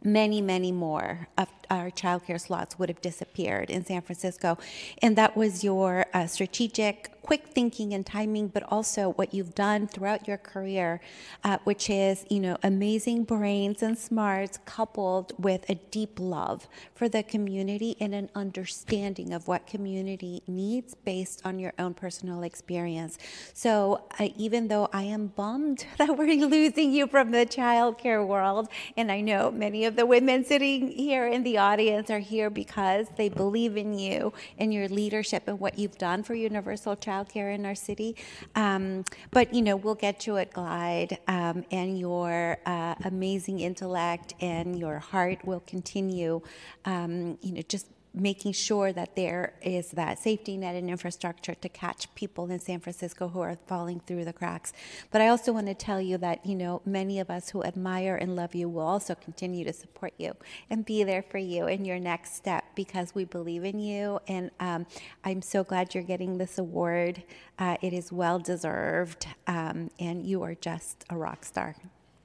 many, many more of our childcare slots would have disappeared in San Francisco. And that was your uh, strategic quick thinking and timing, but also what you've done throughout your career, uh, which is, you know, amazing brains and smarts coupled with a deep love for the community and an understanding of what community needs based on your own personal experience. So uh, even though I am bummed that we're losing you from the childcare world, and I know many of the women sitting here in the audience are here because they believe in you and your leadership and what you've done for universal child childcare in our city. Um, but you know, we'll get you at Glide, um, and your uh, amazing intellect and your heart will continue. Um, you know, just making sure that there is that safety net and infrastructure to catch people in San Francisco who are falling through the cracks. But I also want to tell you that, you know, many of us who admire and love you will also continue to support you and be there for you in your next step because we believe in you. And um, I'm so glad you're getting this award. Uh, it is well deserved, um, and you are just a rock star.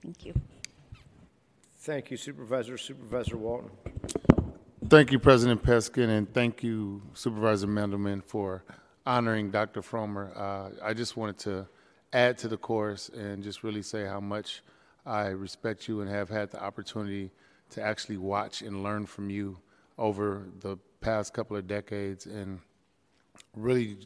Thank you. Thank you, Supervisor. Supervisor Walton. Thank you, President Peskin, and thank you, Supervisor Mandelman, for honoring Dr. Fromer. Uh, I just wanted to add to the chorus and just really say how much I respect you and have had the opportunity to actually watch and learn from you over the past couple of decades and really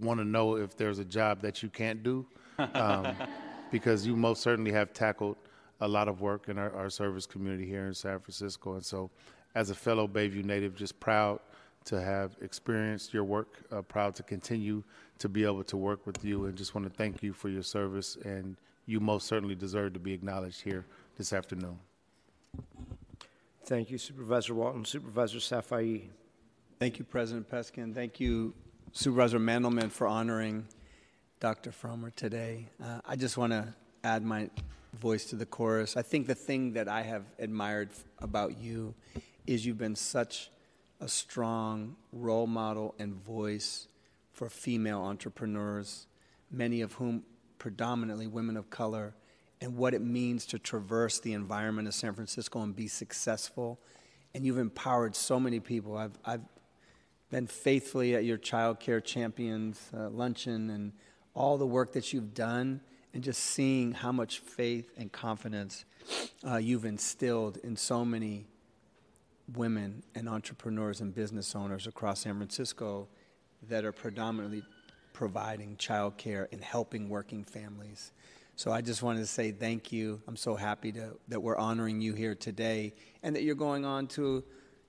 want to know if there's a job that you can't do um, because you most certainly have tackled a lot of work in our, our service community here in San Francisco. And so as a fellow Bayview native, just proud to have experienced your work, uh, proud to continue to be able to work with you, and just want to thank you for your service. And you most certainly deserve to be acknowledged here this afternoon. Thank you, Supervisor Walton. Supervisor Safai. Thank you, President Peskin. Thank you, Supervisor Mandelman, for honoring Dr. Fromer today. Uh, I just want to add my voice to the chorus. I think the thing that I have admired about you is you've been such a strong role model and voice for female entrepreneurs, many of whom predominantly women of color, and what it means to traverse the environment of San Francisco and be successful. And you've empowered so many people. I've, I've been faithfully at your child care champions uh, luncheon and all the work that you've done, and just seeing how much faith and confidence uh, you've instilled in so many women and entrepreneurs and business owners across San Francisco that are predominantly providing childcare and helping working families. So I just wanted to say thank you. I'm so happy to, that we're honoring you here today and that you're going on to,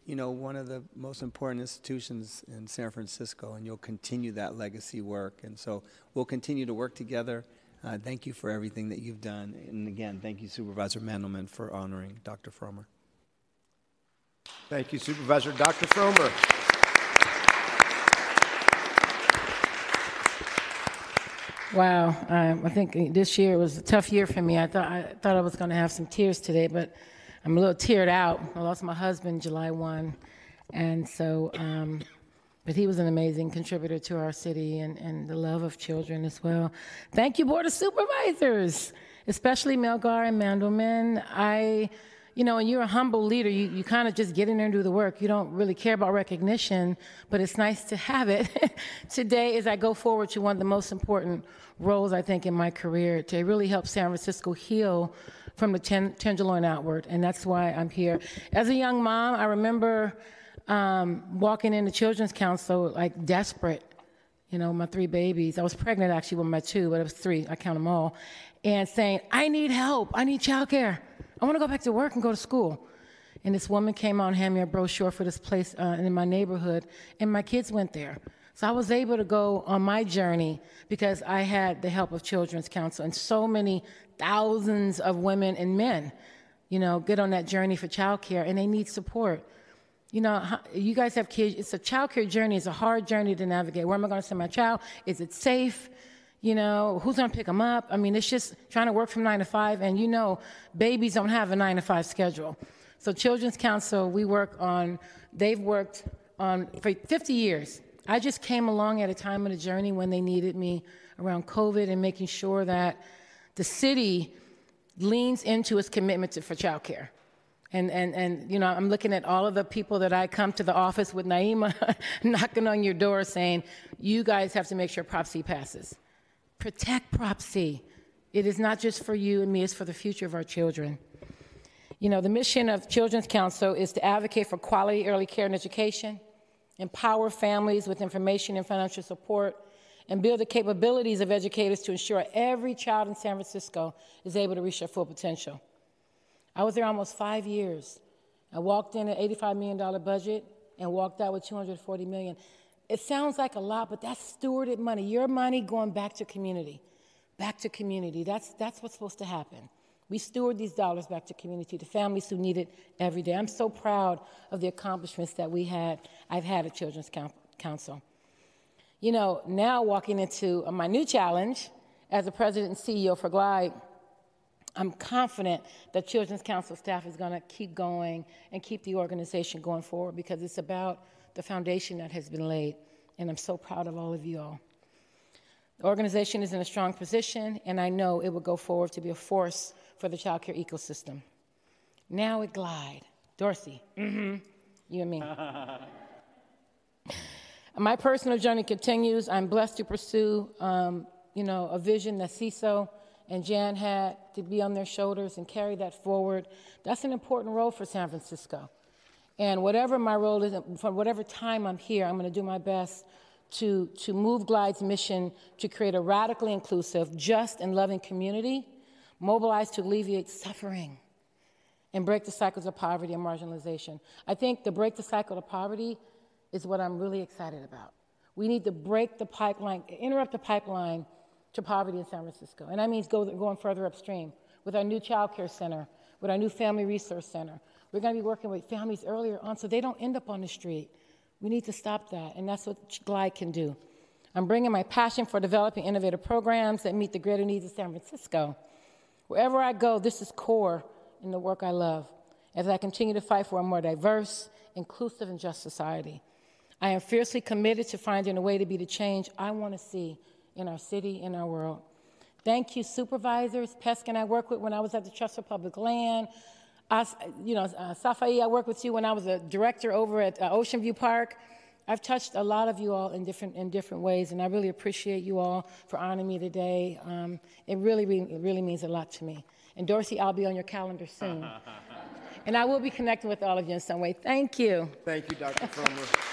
you know, one of the most important institutions in San Francisco and you'll continue that legacy work. And so we'll continue to work together Uh, thank you for everything that you've done. And again, thank you, Supervisor Mandelman, for honoring Dr. Fromer. Thank you, Supervisor. Dr. Fromer. Wow, um, I think this year was a tough year for me. I thought I thought I was going to have some tears today, but I'm a little teared out. I lost my husband July 1, and so, um, but he was an amazing contributor to our city and, and the love of children as well. Thank you, Board of Supervisors, especially Melgar and Mandelman. I you know, when you're a humble leader, you, you kind of just get in there and do the work. You don't really care about recognition, but it's nice to have it. Today, as I go forward to one of the most important roles, I think, in my career, to really help San Francisco heal from the ten- tenderloin outward. And that's why I'm here. As a young mom, I remember um, walking into Children's Council like desperate. You know, my three babies. I was pregnant actually with my two, but it was three. I count them all. And saying, I need help. I need childcare. I want to go back to work and go to school. And this woman came out and handed me a brochure for this place uh, in my neighborhood, and my kids went there. So I was able to go on my journey because I had the help of Children's Council and so many thousands of women and men, you know, get on that journey for childcare, and they need support. You know, you guys have kids. It's a childcare journey. It's a hard journey to navigate. Where am I going to send my child? Is it safe? You know, who's going to pick them up? I mean, it's just trying to work from nine to five, and you know, babies don't have a nine to five schedule. So, Children's Council, we work on, they've worked on for 50 years. I just came along at a time of the journey when they needed me around COVID and making sure that the city leans into its commitment to, for childcare. And, and, and, you know, I'm looking at all of the people that I come to the office with Naima knocking on your door saying, you guys have to make sure Prop C passes. Protect Prop C. It is not just for you and me, it's for the future of our children. You know, the mission of Children's Council is to advocate for quality early care and education, empower families with information and financial support, and build the capabilities of educators to ensure every child in San Francisco is able to reach their full potential. I was there almost five years. I walked in an $85 million budget and walked out with 240 million. It sounds like a lot, but that's stewarded money. Your money going back to community, back to community. That's, that's what's supposed to happen. We steward these dollars back to community, to families who need it every day. I'm so proud of the accomplishments that we had, I've had at Children's Council. You know, now walking into uh, my new challenge as the president and CEO for Glide, I'm confident that Children's Council staff is going to keep going and keep the organization going forward because it's about the foundation that has been laid, and I'm so proud of all of you all. The organization is in a strong position, and I know it will go forward to be a force for the childcare ecosystem. Now at Glide. Dorsey, mm-hmm. you and me. My personal journey continues. I'm blessed to pursue, um, you know, a vision that Cecil and Jan had to be on their shoulders and carry that forward. That's an important role for San Francisco. And whatever my role is, for whatever time I'm here, I'm going to do my best to, to move Glide's mission to create a radically inclusive, just, and loving community, mobilized to alleviate suffering and break the cycles of poverty and marginalization. I think the break the cycle of poverty is what I'm really excited about. We need to break the pipeline, interrupt the pipeline to poverty in San Francisco. And that means go, going further upstream with our new child care center, with our new family resource center, we're going to be working with families earlier on so they don't end up on the street. We need to stop that, and that's what Glide can do. I'm bringing my passion for developing innovative programs that meet the greater needs of San Francisco. Wherever I go, this is core in the work I love as I continue to fight for a more diverse, inclusive, and just society. I am fiercely committed to finding a way to be the change I want to see in our city, in our world. Thank you, supervisors, Peskin I worked with when I was at the Trust for Public Land, I, you know, uh, Safai, I worked with you when I was a director over at uh, Ocean View Park. I've touched a lot of you all in different, in different ways, and I really appreciate you all for honoring me today. Um, it really, really, really means a lot to me. And Dorsey, I'll be on your calendar soon. and I will be connecting with all of you in some way. Thank you. Thank you, Dr. Fromer.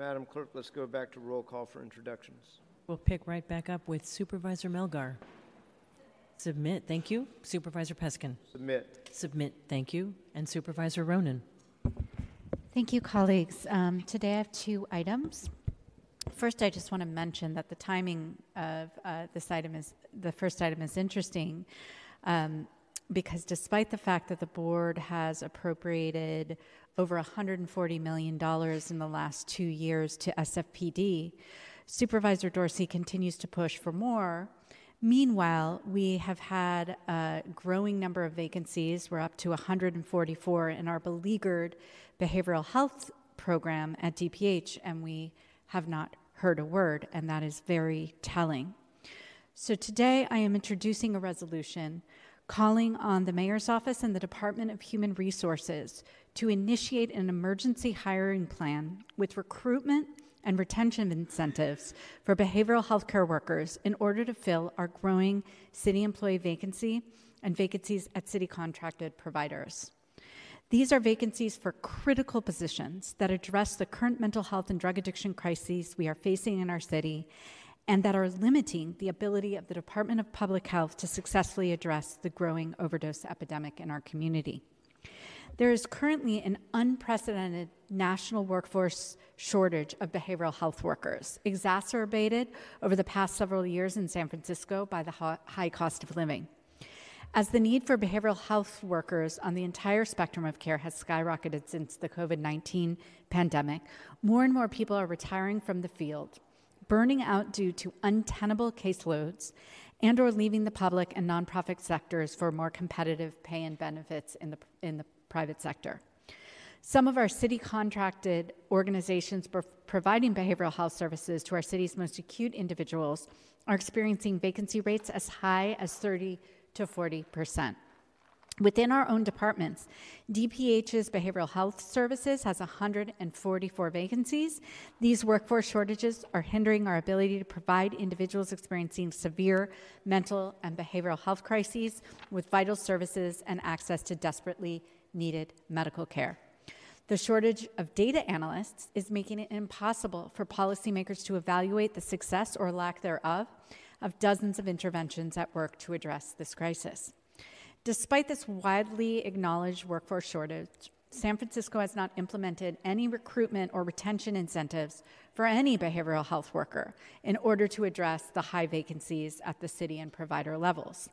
Madam Clerk, let's go back to roll call for introductions. We'll pick right back up with Supervisor Melgar. Submit, thank you. Supervisor Peskin. Submit. Submit, thank you. And Supervisor Ronan. Thank you, colleagues. Um, today I have two items. First, I just want to mention that the timing of uh, this item is the first item is interesting um, because despite the fact that the board has appropriated over $140 million in the last two years to SFPD, Supervisor Dorsey continues to push for more. Meanwhile, we have had a growing number of vacancies. We're up to 144 in our beleaguered behavioral health program at DPH, and we have not heard a word, and that is very telling. So today I am introducing a resolution calling on the Mayor's Office and the Department of Human Resources to initiate an emergency hiring plan with recruitment and retention incentives for behavioral health care workers in order to fill our growing city employee vacancy and vacancies at city contracted providers. These are vacancies for critical positions that address the current mental health and drug addiction crises we are facing in our city and that are limiting the ability of the Department of Public Health to successfully address the growing overdose epidemic in our community. There is currently an unprecedented national workforce shortage of behavioral health workers, exacerbated over the past several years in San Francisco by the high cost of living. As the need for behavioral health workers on the entire spectrum of care has skyrocketed since the COVID 19 pandemic, more and more people are retiring from the field, burning out due to untenable caseloads, and or leaving the public and nonprofit sectors for more competitive pay and benefits in the, in the private sector. Some of our city contracted organizations providing behavioral health services to our city's most acute individuals are experiencing vacancy rates as high as 30 to 40%. Within our own departments, DPH's behavioral health services has 144 vacancies. These workforce shortages are hindering our ability to provide individuals experiencing severe mental and behavioral health crises with vital services and access to desperately needed medical care. The shortage of data analysts is making it impossible for policymakers to evaluate the success or lack thereof of dozens of interventions at work to address this crisis. Despite this widely acknowledged workforce shortage, San Francisco has not implemented any recruitment or retention incentives for any behavioral health worker in order to address the high vacancies at the city and provider levels.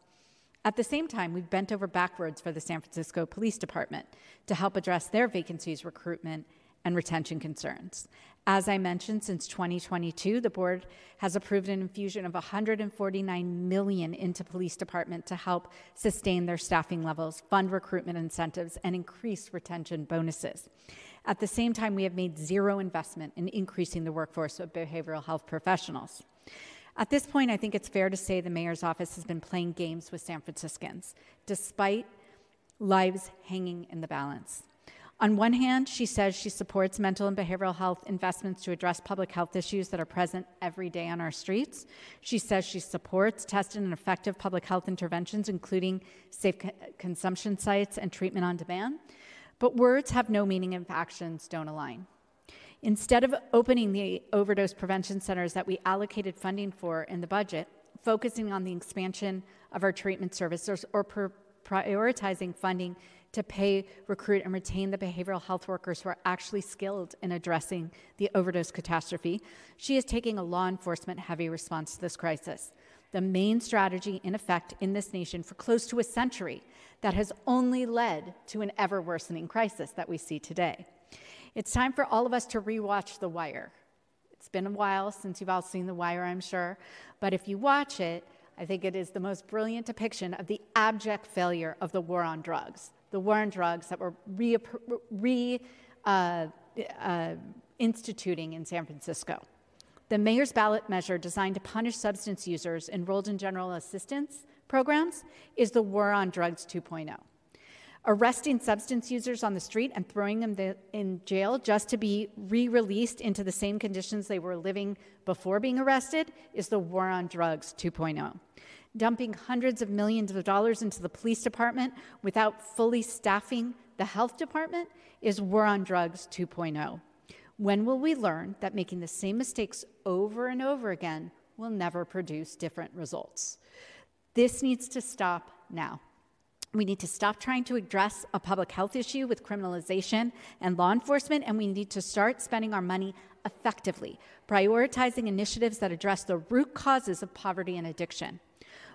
At the same time, we've bent over backwards for the San Francisco Police Department to help address their vacancies, recruitment, and retention concerns. As I mentioned, since 2022, the board has approved an infusion of 149 million into police department to help sustain their staffing levels, fund recruitment incentives, and increase retention bonuses. At the same time, we have made zero investment in increasing the workforce of behavioral health professionals. At this point, I think it's fair to say the mayor's office has been playing games with San Franciscans, despite lives hanging in the balance. On one hand, she says she supports mental and behavioral health investments to address public health issues that are present every day on our streets. She says she supports tested and effective public health interventions, including safe co- consumption sites and treatment on demand. But words have no meaning if actions don't align. Instead of opening the overdose prevention centers that we allocated funding for in the budget, focusing on the expansion of our treatment services or prioritizing funding to pay, recruit, and retain the behavioral health workers who are actually skilled in addressing the overdose catastrophe, she is taking a law enforcement heavy response to this crisis. The main strategy in effect in this nation for close to a century that has only led to an ever worsening crisis that we see today. It's time for all of us to rewatch The Wire. It's been a while since you've all seen The Wire, I'm sure, but if you watch it, I think it is the most brilliant depiction of the abject failure of the war on drugs the war on drugs that we're re, re uh, uh, instituting in San Francisco. The mayor's ballot measure designed to punish substance users enrolled in general assistance programs is the war on drugs 2.0. Arresting substance users on the street and throwing them in jail just to be re released into the same conditions they were living before being arrested is the war on drugs 2.0 dumping hundreds of millions of dollars into the police department without fully staffing the health department is war on drugs 2.0. When will we learn that making the same mistakes over and over again will never produce different results? This needs to stop now. We need to stop trying to address a public health issue with criminalization and law enforcement, and we need to start spending our money effectively, prioritizing initiatives that address the root causes of poverty and addiction.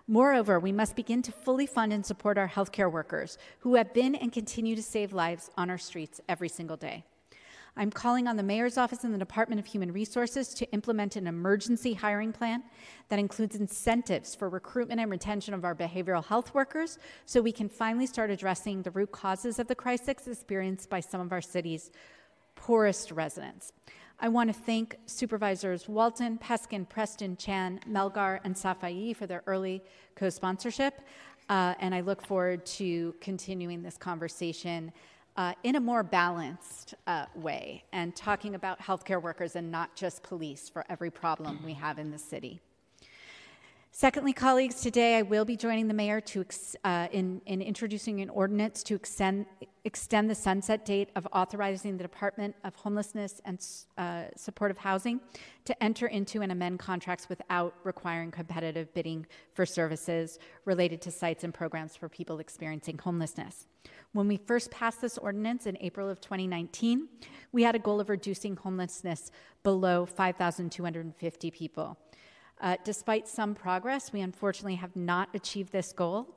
Moreover, we must begin to fully fund and support our healthcare workers who have been and continue to save lives on our streets every single day. I'm calling on the Mayor's Office and the Department of Human Resources to implement an emergency hiring plan that includes incentives for recruitment and retention of our behavioral health workers so we can finally start addressing the root causes of the crisis experienced by some of our city's poorest residents. I want to thank Supervisors Walton, Peskin, Preston, Chan, Melgar, and Safai for their early co sponsorship. Uh, and I look forward to continuing this conversation uh, in a more balanced uh, way and talking about healthcare workers and not just police for every problem we have in the city. Secondly, colleagues, today I will be joining the mayor to uh, in, in, introducing an ordinance to extend, extend the sunset date of authorizing the Department of Homelessness and uh, Supportive Housing to enter into and amend contracts without requiring competitive bidding for services related to sites and programs for people experiencing homelessness. When we first passed this ordinance in April of 2019, we had a goal of reducing homelessness below 5,250 people. Uh, despite some progress, we unfortunately have not achieved this goal.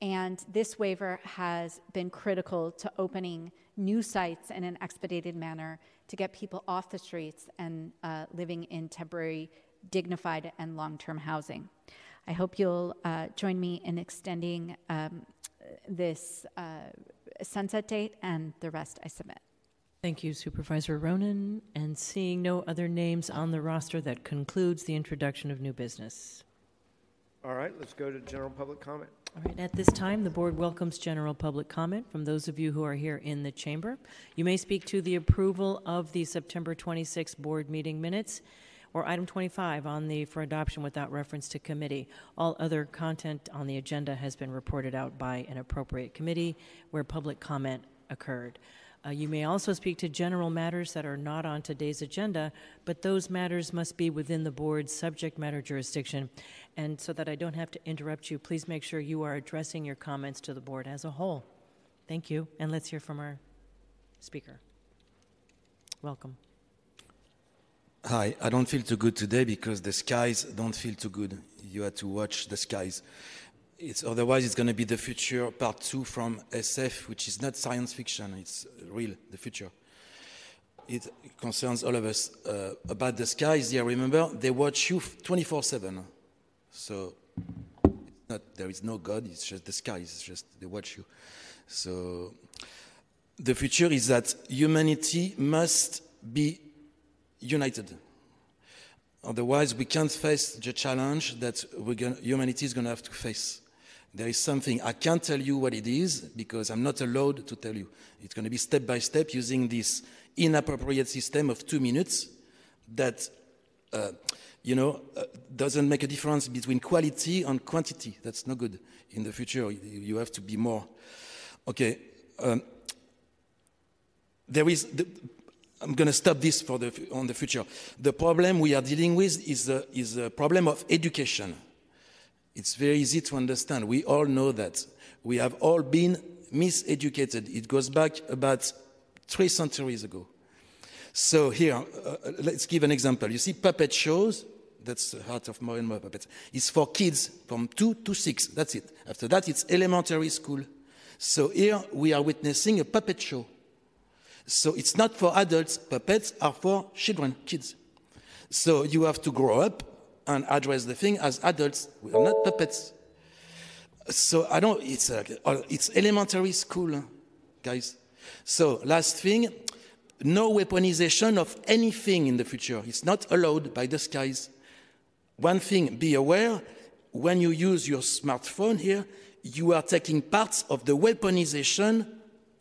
And this waiver has been critical to opening new sites in an expedited manner to get people off the streets and uh, living in temporary, dignified, and long term housing. I hope you'll uh, join me in extending um, this uh, sunset date, and the rest I submit. Thank you, Supervisor Ronan. And seeing no other names on the roster, that concludes the introduction of new business. All right, let's go to general public comment. All right, at this time, the board welcomes general public comment from those of you who are here in the chamber. You may speak to the approval of the September 26 board meeting minutes or item 25 on the for adoption without reference to committee. All other content on the agenda has been reported out by an appropriate committee where public comment occurred. Uh, you may also speak to general matters that are not on today's agenda, but those matters must be within the board's subject matter jurisdiction. And so that I don't have to interrupt you, please make sure you are addressing your comments to the board as a whole. Thank you. And let's hear from our speaker. Welcome. Hi, I don't feel too good today because the skies don't feel too good. You had to watch the skies. It's, otherwise, it's going to be the future part two from SF, which is not science fiction, it's real, the future. It concerns all of us. Uh, about the skies, yeah, remember, they watch you 24 7. So not, there is no God, it's just the skies, it's just they watch you. So the future is that humanity must be united. Otherwise, we can't face the challenge that gonna, humanity is going to have to face. There is something, I can't tell you what it is because I'm not allowed to tell you. It's going to be step by step using this inappropriate system of two minutes that, uh, you know, uh, doesn't make a difference between quality and quantity. That's no good. In the future, you have to be more. Okay. Um, there is, the, I'm going to stop this for the, on the future. The problem we are dealing with is a, is a problem of education. It's very easy to understand. We all know that. We have all been miseducated. It goes back about three centuries ago. So here, uh, let's give an example. You see puppet shows, that's the heart of more and more puppets. It's for kids from two to six. That's it. After that, it's elementary school. So here we are witnessing a puppet show. So it's not for adults. Puppets are for children, kids. So you have to grow up and address the thing as adults. We are not puppets. So I don't, it's, uh, it's elementary school, guys. So last thing, no weaponization of anything in the future. It's not allowed by the skies. One thing, be aware, when you use your smartphone here, you are taking parts of the weaponization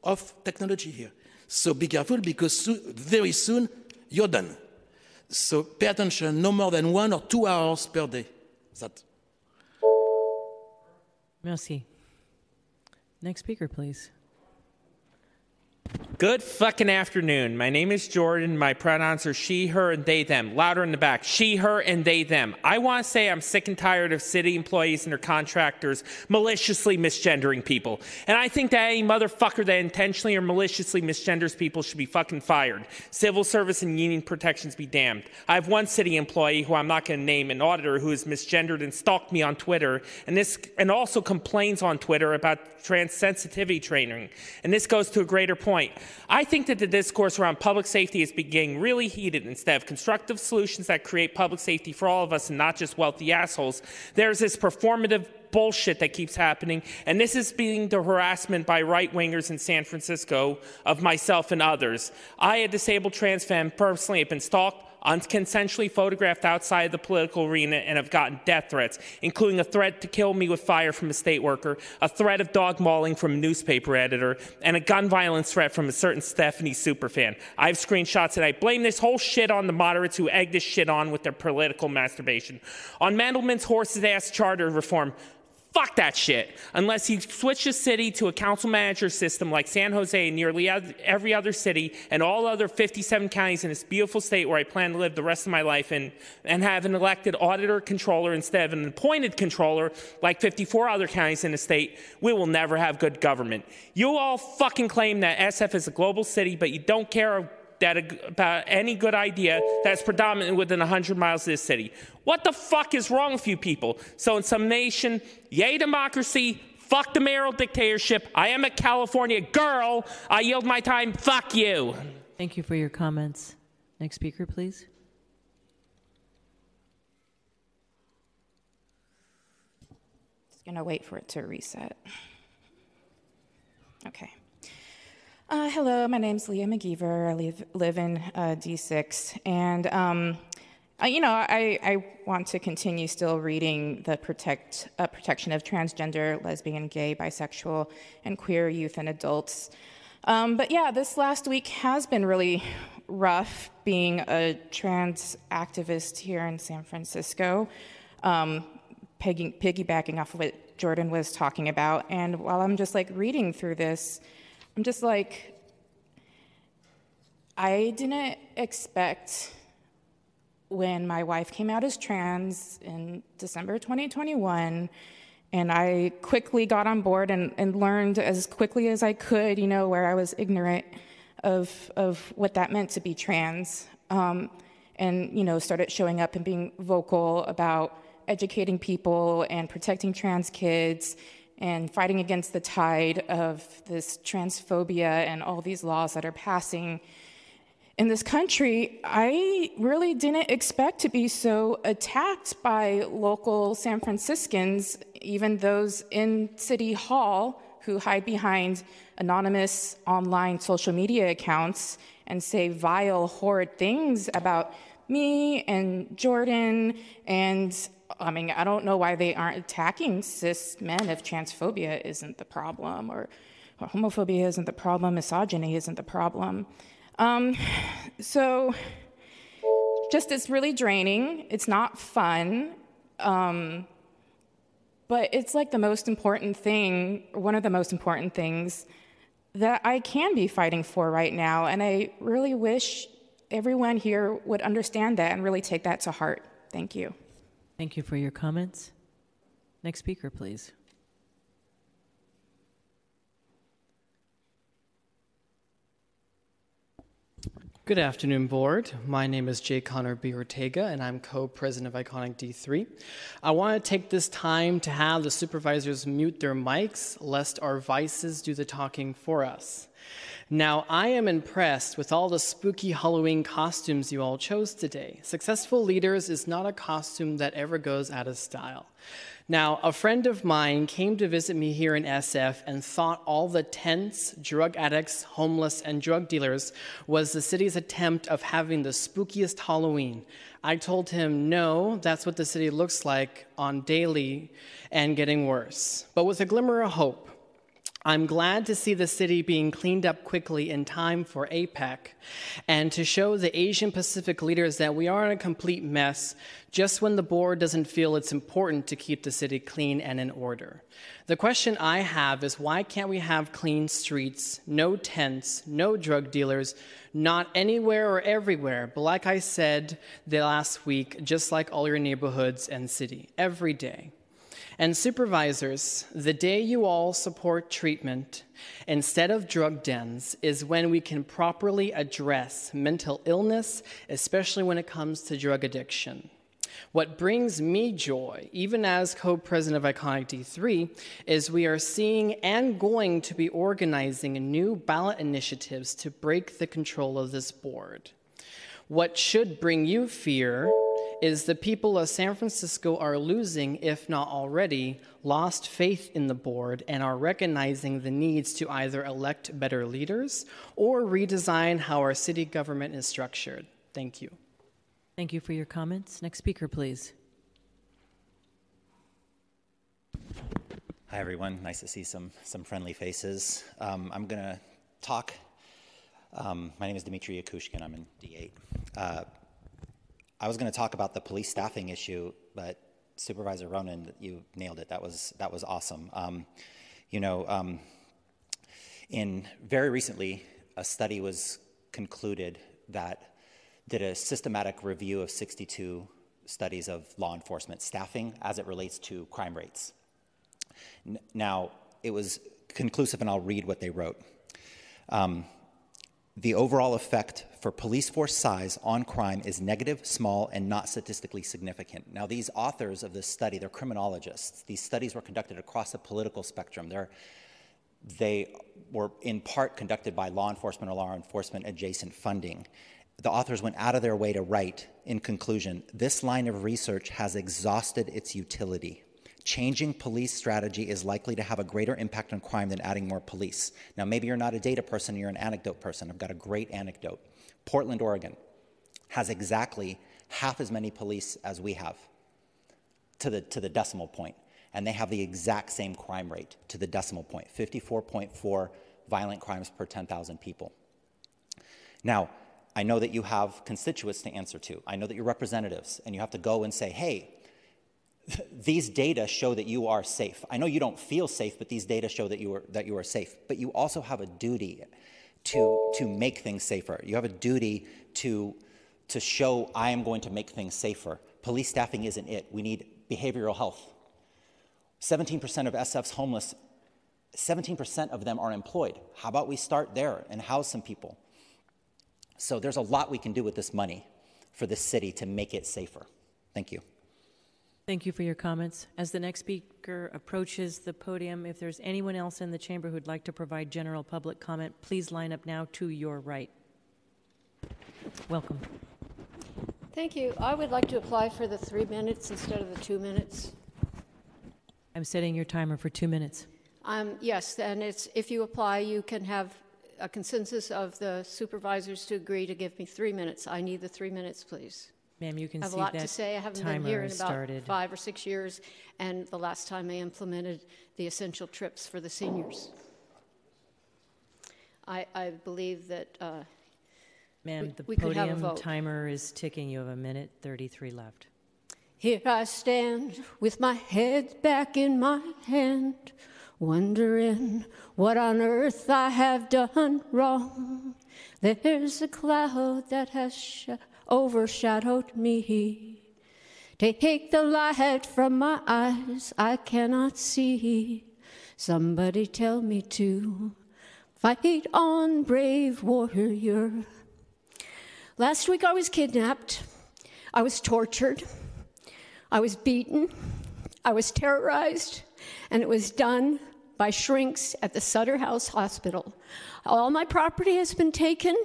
of technology here. So be careful because so, very soon you're done. So pay attention, no more than one or two hours per day. That. Merci. Next speaker, please. Good fucking afternoon. My name is Jordan. My pronouns are she, her, and they, them. Louder in the back. She, her, and they, them. I want to say I'm sick and tired of city employees and their contractors maliciously misgendering people. And I think that any motherfucker that intentionally or maliciously misgenders people should be fucking fired. Civil service and union protections be damned. I have one city employee who I'm not going to name, an auditor who has misgendered and stalked me on Twitter, and this and also complains on Twitter about trans sensitivity training. And this goes to a greater point. I think that the discourse around public safety is beginning really heated. Instead of constructive solutions that create public safety for all of us and not just wealthy assholes, there's this performative bullshit that keeps happening. And this is being the harassment by right wingers in San Francisco of myself and others. I, a disabled trans fan, personally have been stalked, unconsensually photographed outside the political arena and have gotten death threats, including a threat to kill me with fire from a state worker, a threat of dog mauling from a newspaper editor, and a gun violence threat from a certain Stefani superfan. I have screenshots and I blame this whole shit on the moderates who egg this shit on with their political masturbation. On Mandelman's horse's ass charter reform, Fuck that shit. Unless he switches the city to a council manager system like San Jose and nearly every other city and all other 57 counties in this beautiful state where I plan to live the rest of my life in, and have an elected auditor controller instead of an appointed controller like 54 other counties in the state, we will never have good government. You all fucking claim that SF is a global city, but you don't care that about any good idea that's predominant within 100 miles of this city. What the fuck is wrong with you people? So, in summation, yay democracy, fuck the mayoral dictatorship. I am a California girl. I yield my time. Fuck you. Thank you for your comments. Next speaker, please. Just gonna wait for it to reset. Okay. Uh, hello, my name's Leah McGeever. I live, live in uh, D6. And, um, uh, you know, I, I want to continue still reading the protect, uh, protection of transgender, lesbian, gay, bisexual, and queer youth and adults. Um, but yeah, this last week has been really rough being a trans activist here in San Francisco, um, pegging, piggybacking off of what Jordan was talking about. And while I'm just like reading through this, I'm just like, I didn't expect when my wife came out as trans in December 2021, and I quickly got on board and, and learned as quickly as I could, you know, where I was ignorant of, of what that meant to be trans. Um, and, you know, started showing up and being vocal about educating people and protecting trans kids and fighting against the tide of this transphobia and all these laws that are passing in this country, I really didn't expect to be so attacked by local San Franciscans, even those in City Hall who hide behind anonymous online social media accounts and say vile, horrid things about me and Jordan. And I mean, I don't know why they aren't attacking. Cis men if transphobia isn't the problem or, or homophobia isn't the problem, misogyny isn't the problem. Um, so, just it's really draining. It's not fun. Um, but it's like the most important thing, one of the most important things that I can be fighting for right now. And I really wish everyone here would understand that and really take that to heart. Thank you. Thank you for your comments. Next speaker, please. Good afternoon, Board. My name is Jay Connor B. Ortega, and I'm co president of Iconic D3. I want to take this time to have the supervisors mute their mics, lest our vices do the talking for us. Now, I am impressed with all the spooky Halloween costumes you all chose today. Successful Leaders is not a costume that ever goes out of style. Now, a friend of mine came to visit me here in SF and thought all the tents, drug addicts, homeless, and drug dealers was the city's attempt of having the spookiest Halloween. I told him, no, that's what the city looks like on daily and getting worse. But with a glimmer of hope, I'm glad to see the city being cleaned up quickly in time for APEC and to show the Asian Pacific leaders that we are in a complete mess just when the board doesn't feel it's important to keep the city clean and in order. The question I have is why can't we have clean streets, no tents, no drug dealers, not anywhere or everywhere, but like I said the last week, just like all your neighborhoods and city, every day? And supervisors, the day you all support treatment instead of drug dens is when we can properly address mental illness, especially when it comes to drug addiction. What brings me joy, even as co president of Iconic D3, is we are seeing and going to be organizing new ballot initiatives to break the control of this board. What should bring you fear is the people of San Francisco are losing, if not already, lost faith in the board and are recognizing the needs to either elect better leaders or redesign how our city government is structured. Thank you. Thank you for your comments. Next speaker, please. Hi, everyone. Nice to see some, some friendly faces. Um, I'm going to talk. Um, my name is Dmitry Yakushkin. I'm in D8. Uh, I was going to talk about the police staffing issue, but Supervisor Ronan, you nailed it. That was that was awesome. Um, you know, um, in very recently, a study was concluded that did a systematic review of 62 studies of law enforcement staffing as it relates to crime rates. N- now, it was conclusive, and I'll read what they wrote. Um, the overall effect for police force size on crime is negative, small, and not statistically significant. Now, these authors of this study, they're criminologists. These studies were conducted across the political spectrum. They're, they were in part conducted by law enforcement or law enforcement adjacent funding. The authors went out of their way to write, in conclusion, this line of research has exhausted its utility changing police strategy is likely to have a greater impact on crime than adding more police. Now, maybe you're not a data person, you're an anecdote person. I've got a great anecdote. Portland, Oregon has exactly half as many police as we have to the, to the decimal point, and they have the exact same crime rate to the decimal point 54.4 violent crimes per 10,000 people. Now, I know that you have constituents to answer to. I know that you're representatives, and you have to go and say, hey, these data show that you are safe. I know you don't feel safe, but these data show that you are, that you are safe. But you also have a duty to, to make things safer. You have a duty to, to show I am going to make things safer. Police staffing isn't it. We need behavioral health. 17% of SF's homeless, 17% of them are employed. How about we start there and house some people? So there's a lot we can do with this money for the city to make it safer. Thank you. Thank you for your comments. As the next speaker approaches the podium, if there's anyone else in the chamber who'd like to provide general public comment, please line up now to your right. Welcome. Thank you. I would like to apply for the three minutes instead of the two minutes. I'm setting your timer for two minutes. Um, yes, and it's if you apply, you can have a consensus of the supervisors to agree to give me three minutes. I need the three minutes, please. Ma'am, you can I have see a lot that to say. I haven't timer been here in has about started. five or six years, and the last time I implemented the essential trips for the seniors. I, I believe that uh, Ma'am, the we could have a podium vote. timer is ticking. You have a minute 33 left. Here I stand with my head back in my hand, wondering what on earth I have done wrong. There's a cloud that has sh- overshadowed me. Take the light from my eyes, I cannot see. Somebody tell me to fight on, brave warrior. Last week I was kidnapped, I was tortured. I was beaten, I was terrorized, and it was done by shrinks at the Sutter House Hospital. All my property has been taken.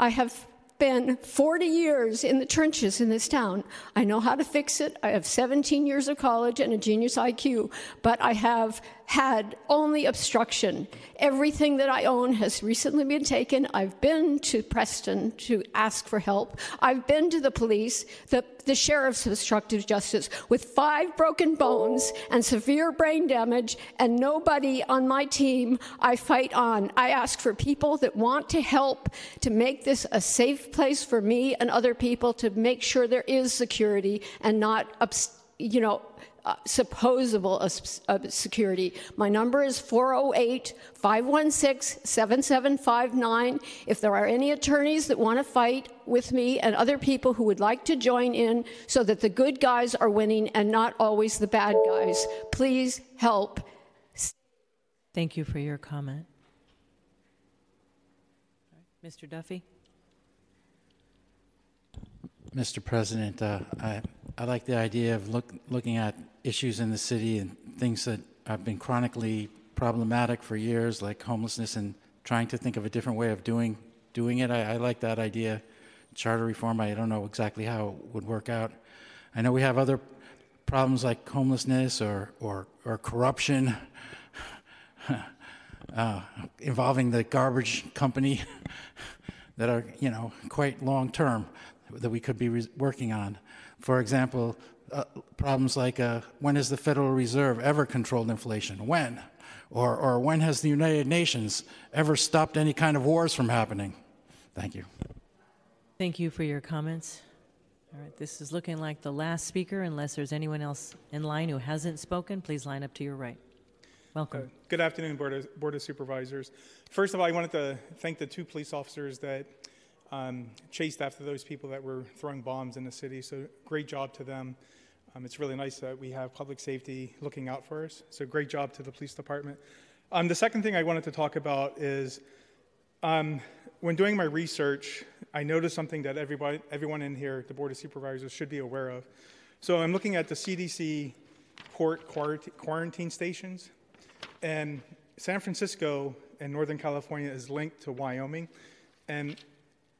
I have been 40 years in the trenches in this town. I know how to fix it. I have 17 years of college and a genius IQ, but I have had only obstruction. Everything that I own has recently been taken. I've been to Preston to ask for help. I've been to the police, the, the sheriff's obstructive justice, with five broken bones and severe brain damage, and nobody on my team I fight on. I ask for people that want to help to make this a safe place for me and other people to make sure there is security and not, you know, uh, supposable obs- uh, security. My number is 408 516 7759. If there are any attorneys that want to fight with me and other people who would like to join in so that the good guys are winning and not always the bad guys, please help. Thank you for your comment. Mr. Duffy? Mr. President, uh, I, I like the idea of look, looking at issues in the city and things that have been chronically problematic for years, like homelessness, and trying to think of a different way of doing doing it. I, I like that idea. Charter reform, I don't know exactly how it would work out. I know we have other problems like homelessness or or, or corruption uh, involving the garbage company that are you know quite long term that we could be re- working on. For example, uh, problems like uh, when has the Federal Reserve ever controlled inflation? When? Or, or when has the United Nations ever stopped any kind of wars from happening? Thank you. Thank you for your comments. All right, this is looking like the last speaker. Unless there's anyone else in line who hasn't spoken, please line up to your right. Welcome. Uh, good afternoon, Board of, Board of Supervisors. First of all, I wanted to thank the two police officers that um, chased after those people that were throwing bombs in the city. So great job to them. Um, it's really nice that we have public safety looking out for us. So great job to the police department. Um, the second thing I wanted to talk about is um, when doing my research, I noticed something that everybody, everyone in here, the Board of Supervisors, should be aware of. So I'm looking at the CDC port quarantine stations, and San Francisco and Northern California is linked to Wyoming. And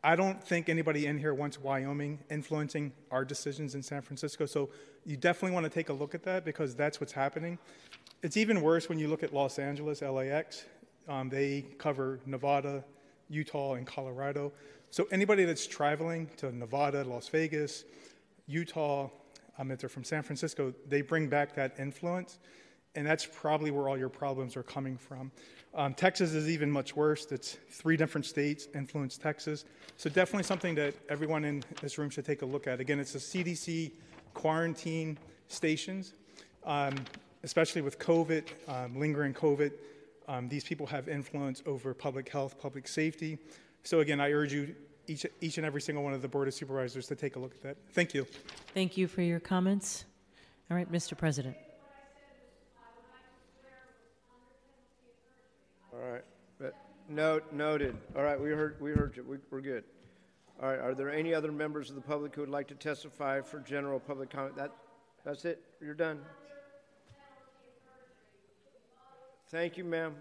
I don't think anybody in here wants Wyoming influencing our decisions in San Francisco. So you definitely want to take a look at that because that's what's happening. It's even worse when you look at Los Angeles, LAX. Um, they cover Nevada, Utah, and Colorado. So anybody that's traveling to Nevada, Las Vegas, Utah, um, if they're from San Francisco, they bring back that influence. And that's probably where all your problems are coming from. Um, Texas is even much worse. It's three different states influence Texas. So definitely something that everyone in this room should take a look at. Again, it's the CDC quarantine stations, um, especially with COVID, um, lingering COVID. Um, these people have influence over public health, public safety. So again, I urge you, each, each and every single one of the Board of Supervisors to take a look at that. Thank you. Thank you for your comments. All right, Mr. President. All right. But note, noted. All right, we heard, we heard you. We, we're good. All right, are there any other members of the public who would like to testify for general public comment? That, that's it? You're done? Thank you, ma'am.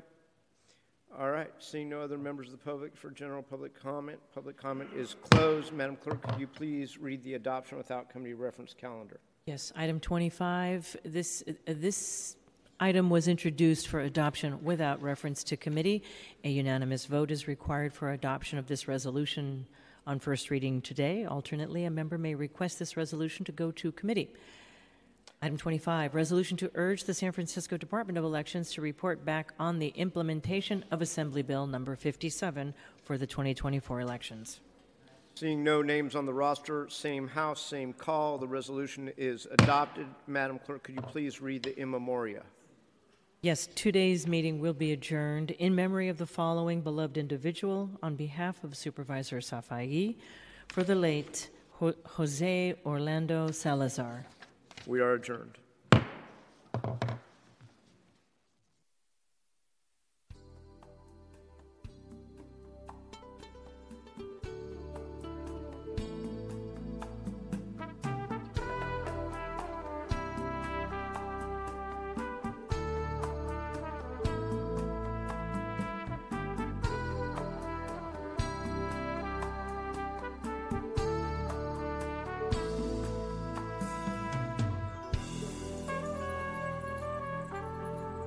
All right, seeing no other members of the public for general public comment, public comment is closed. Madam Clerk, could you please read the adoption without committee reference calendar? Yes, item 25. This, uh, this item was introduced for adoption without reference to committee. A unanimous vote is required for adoption of this resolution on first reading today. Alternately, a member may request this resolution to go to committee. Item 25, resolution to urge the San Francisco Department of Elections to report back on the implementation of Assembly Bill number 57 for the 2024 elections. Seeing no names on the roster, same House, same call, the resolution is adopted. Madam Clerk, could you please read the in memoria? Yes, today's meeting will be adjourned in memory of the following beloved individual on behalf of Supervisor Safai for the late Jose Orlando Salazar. We are adjourned.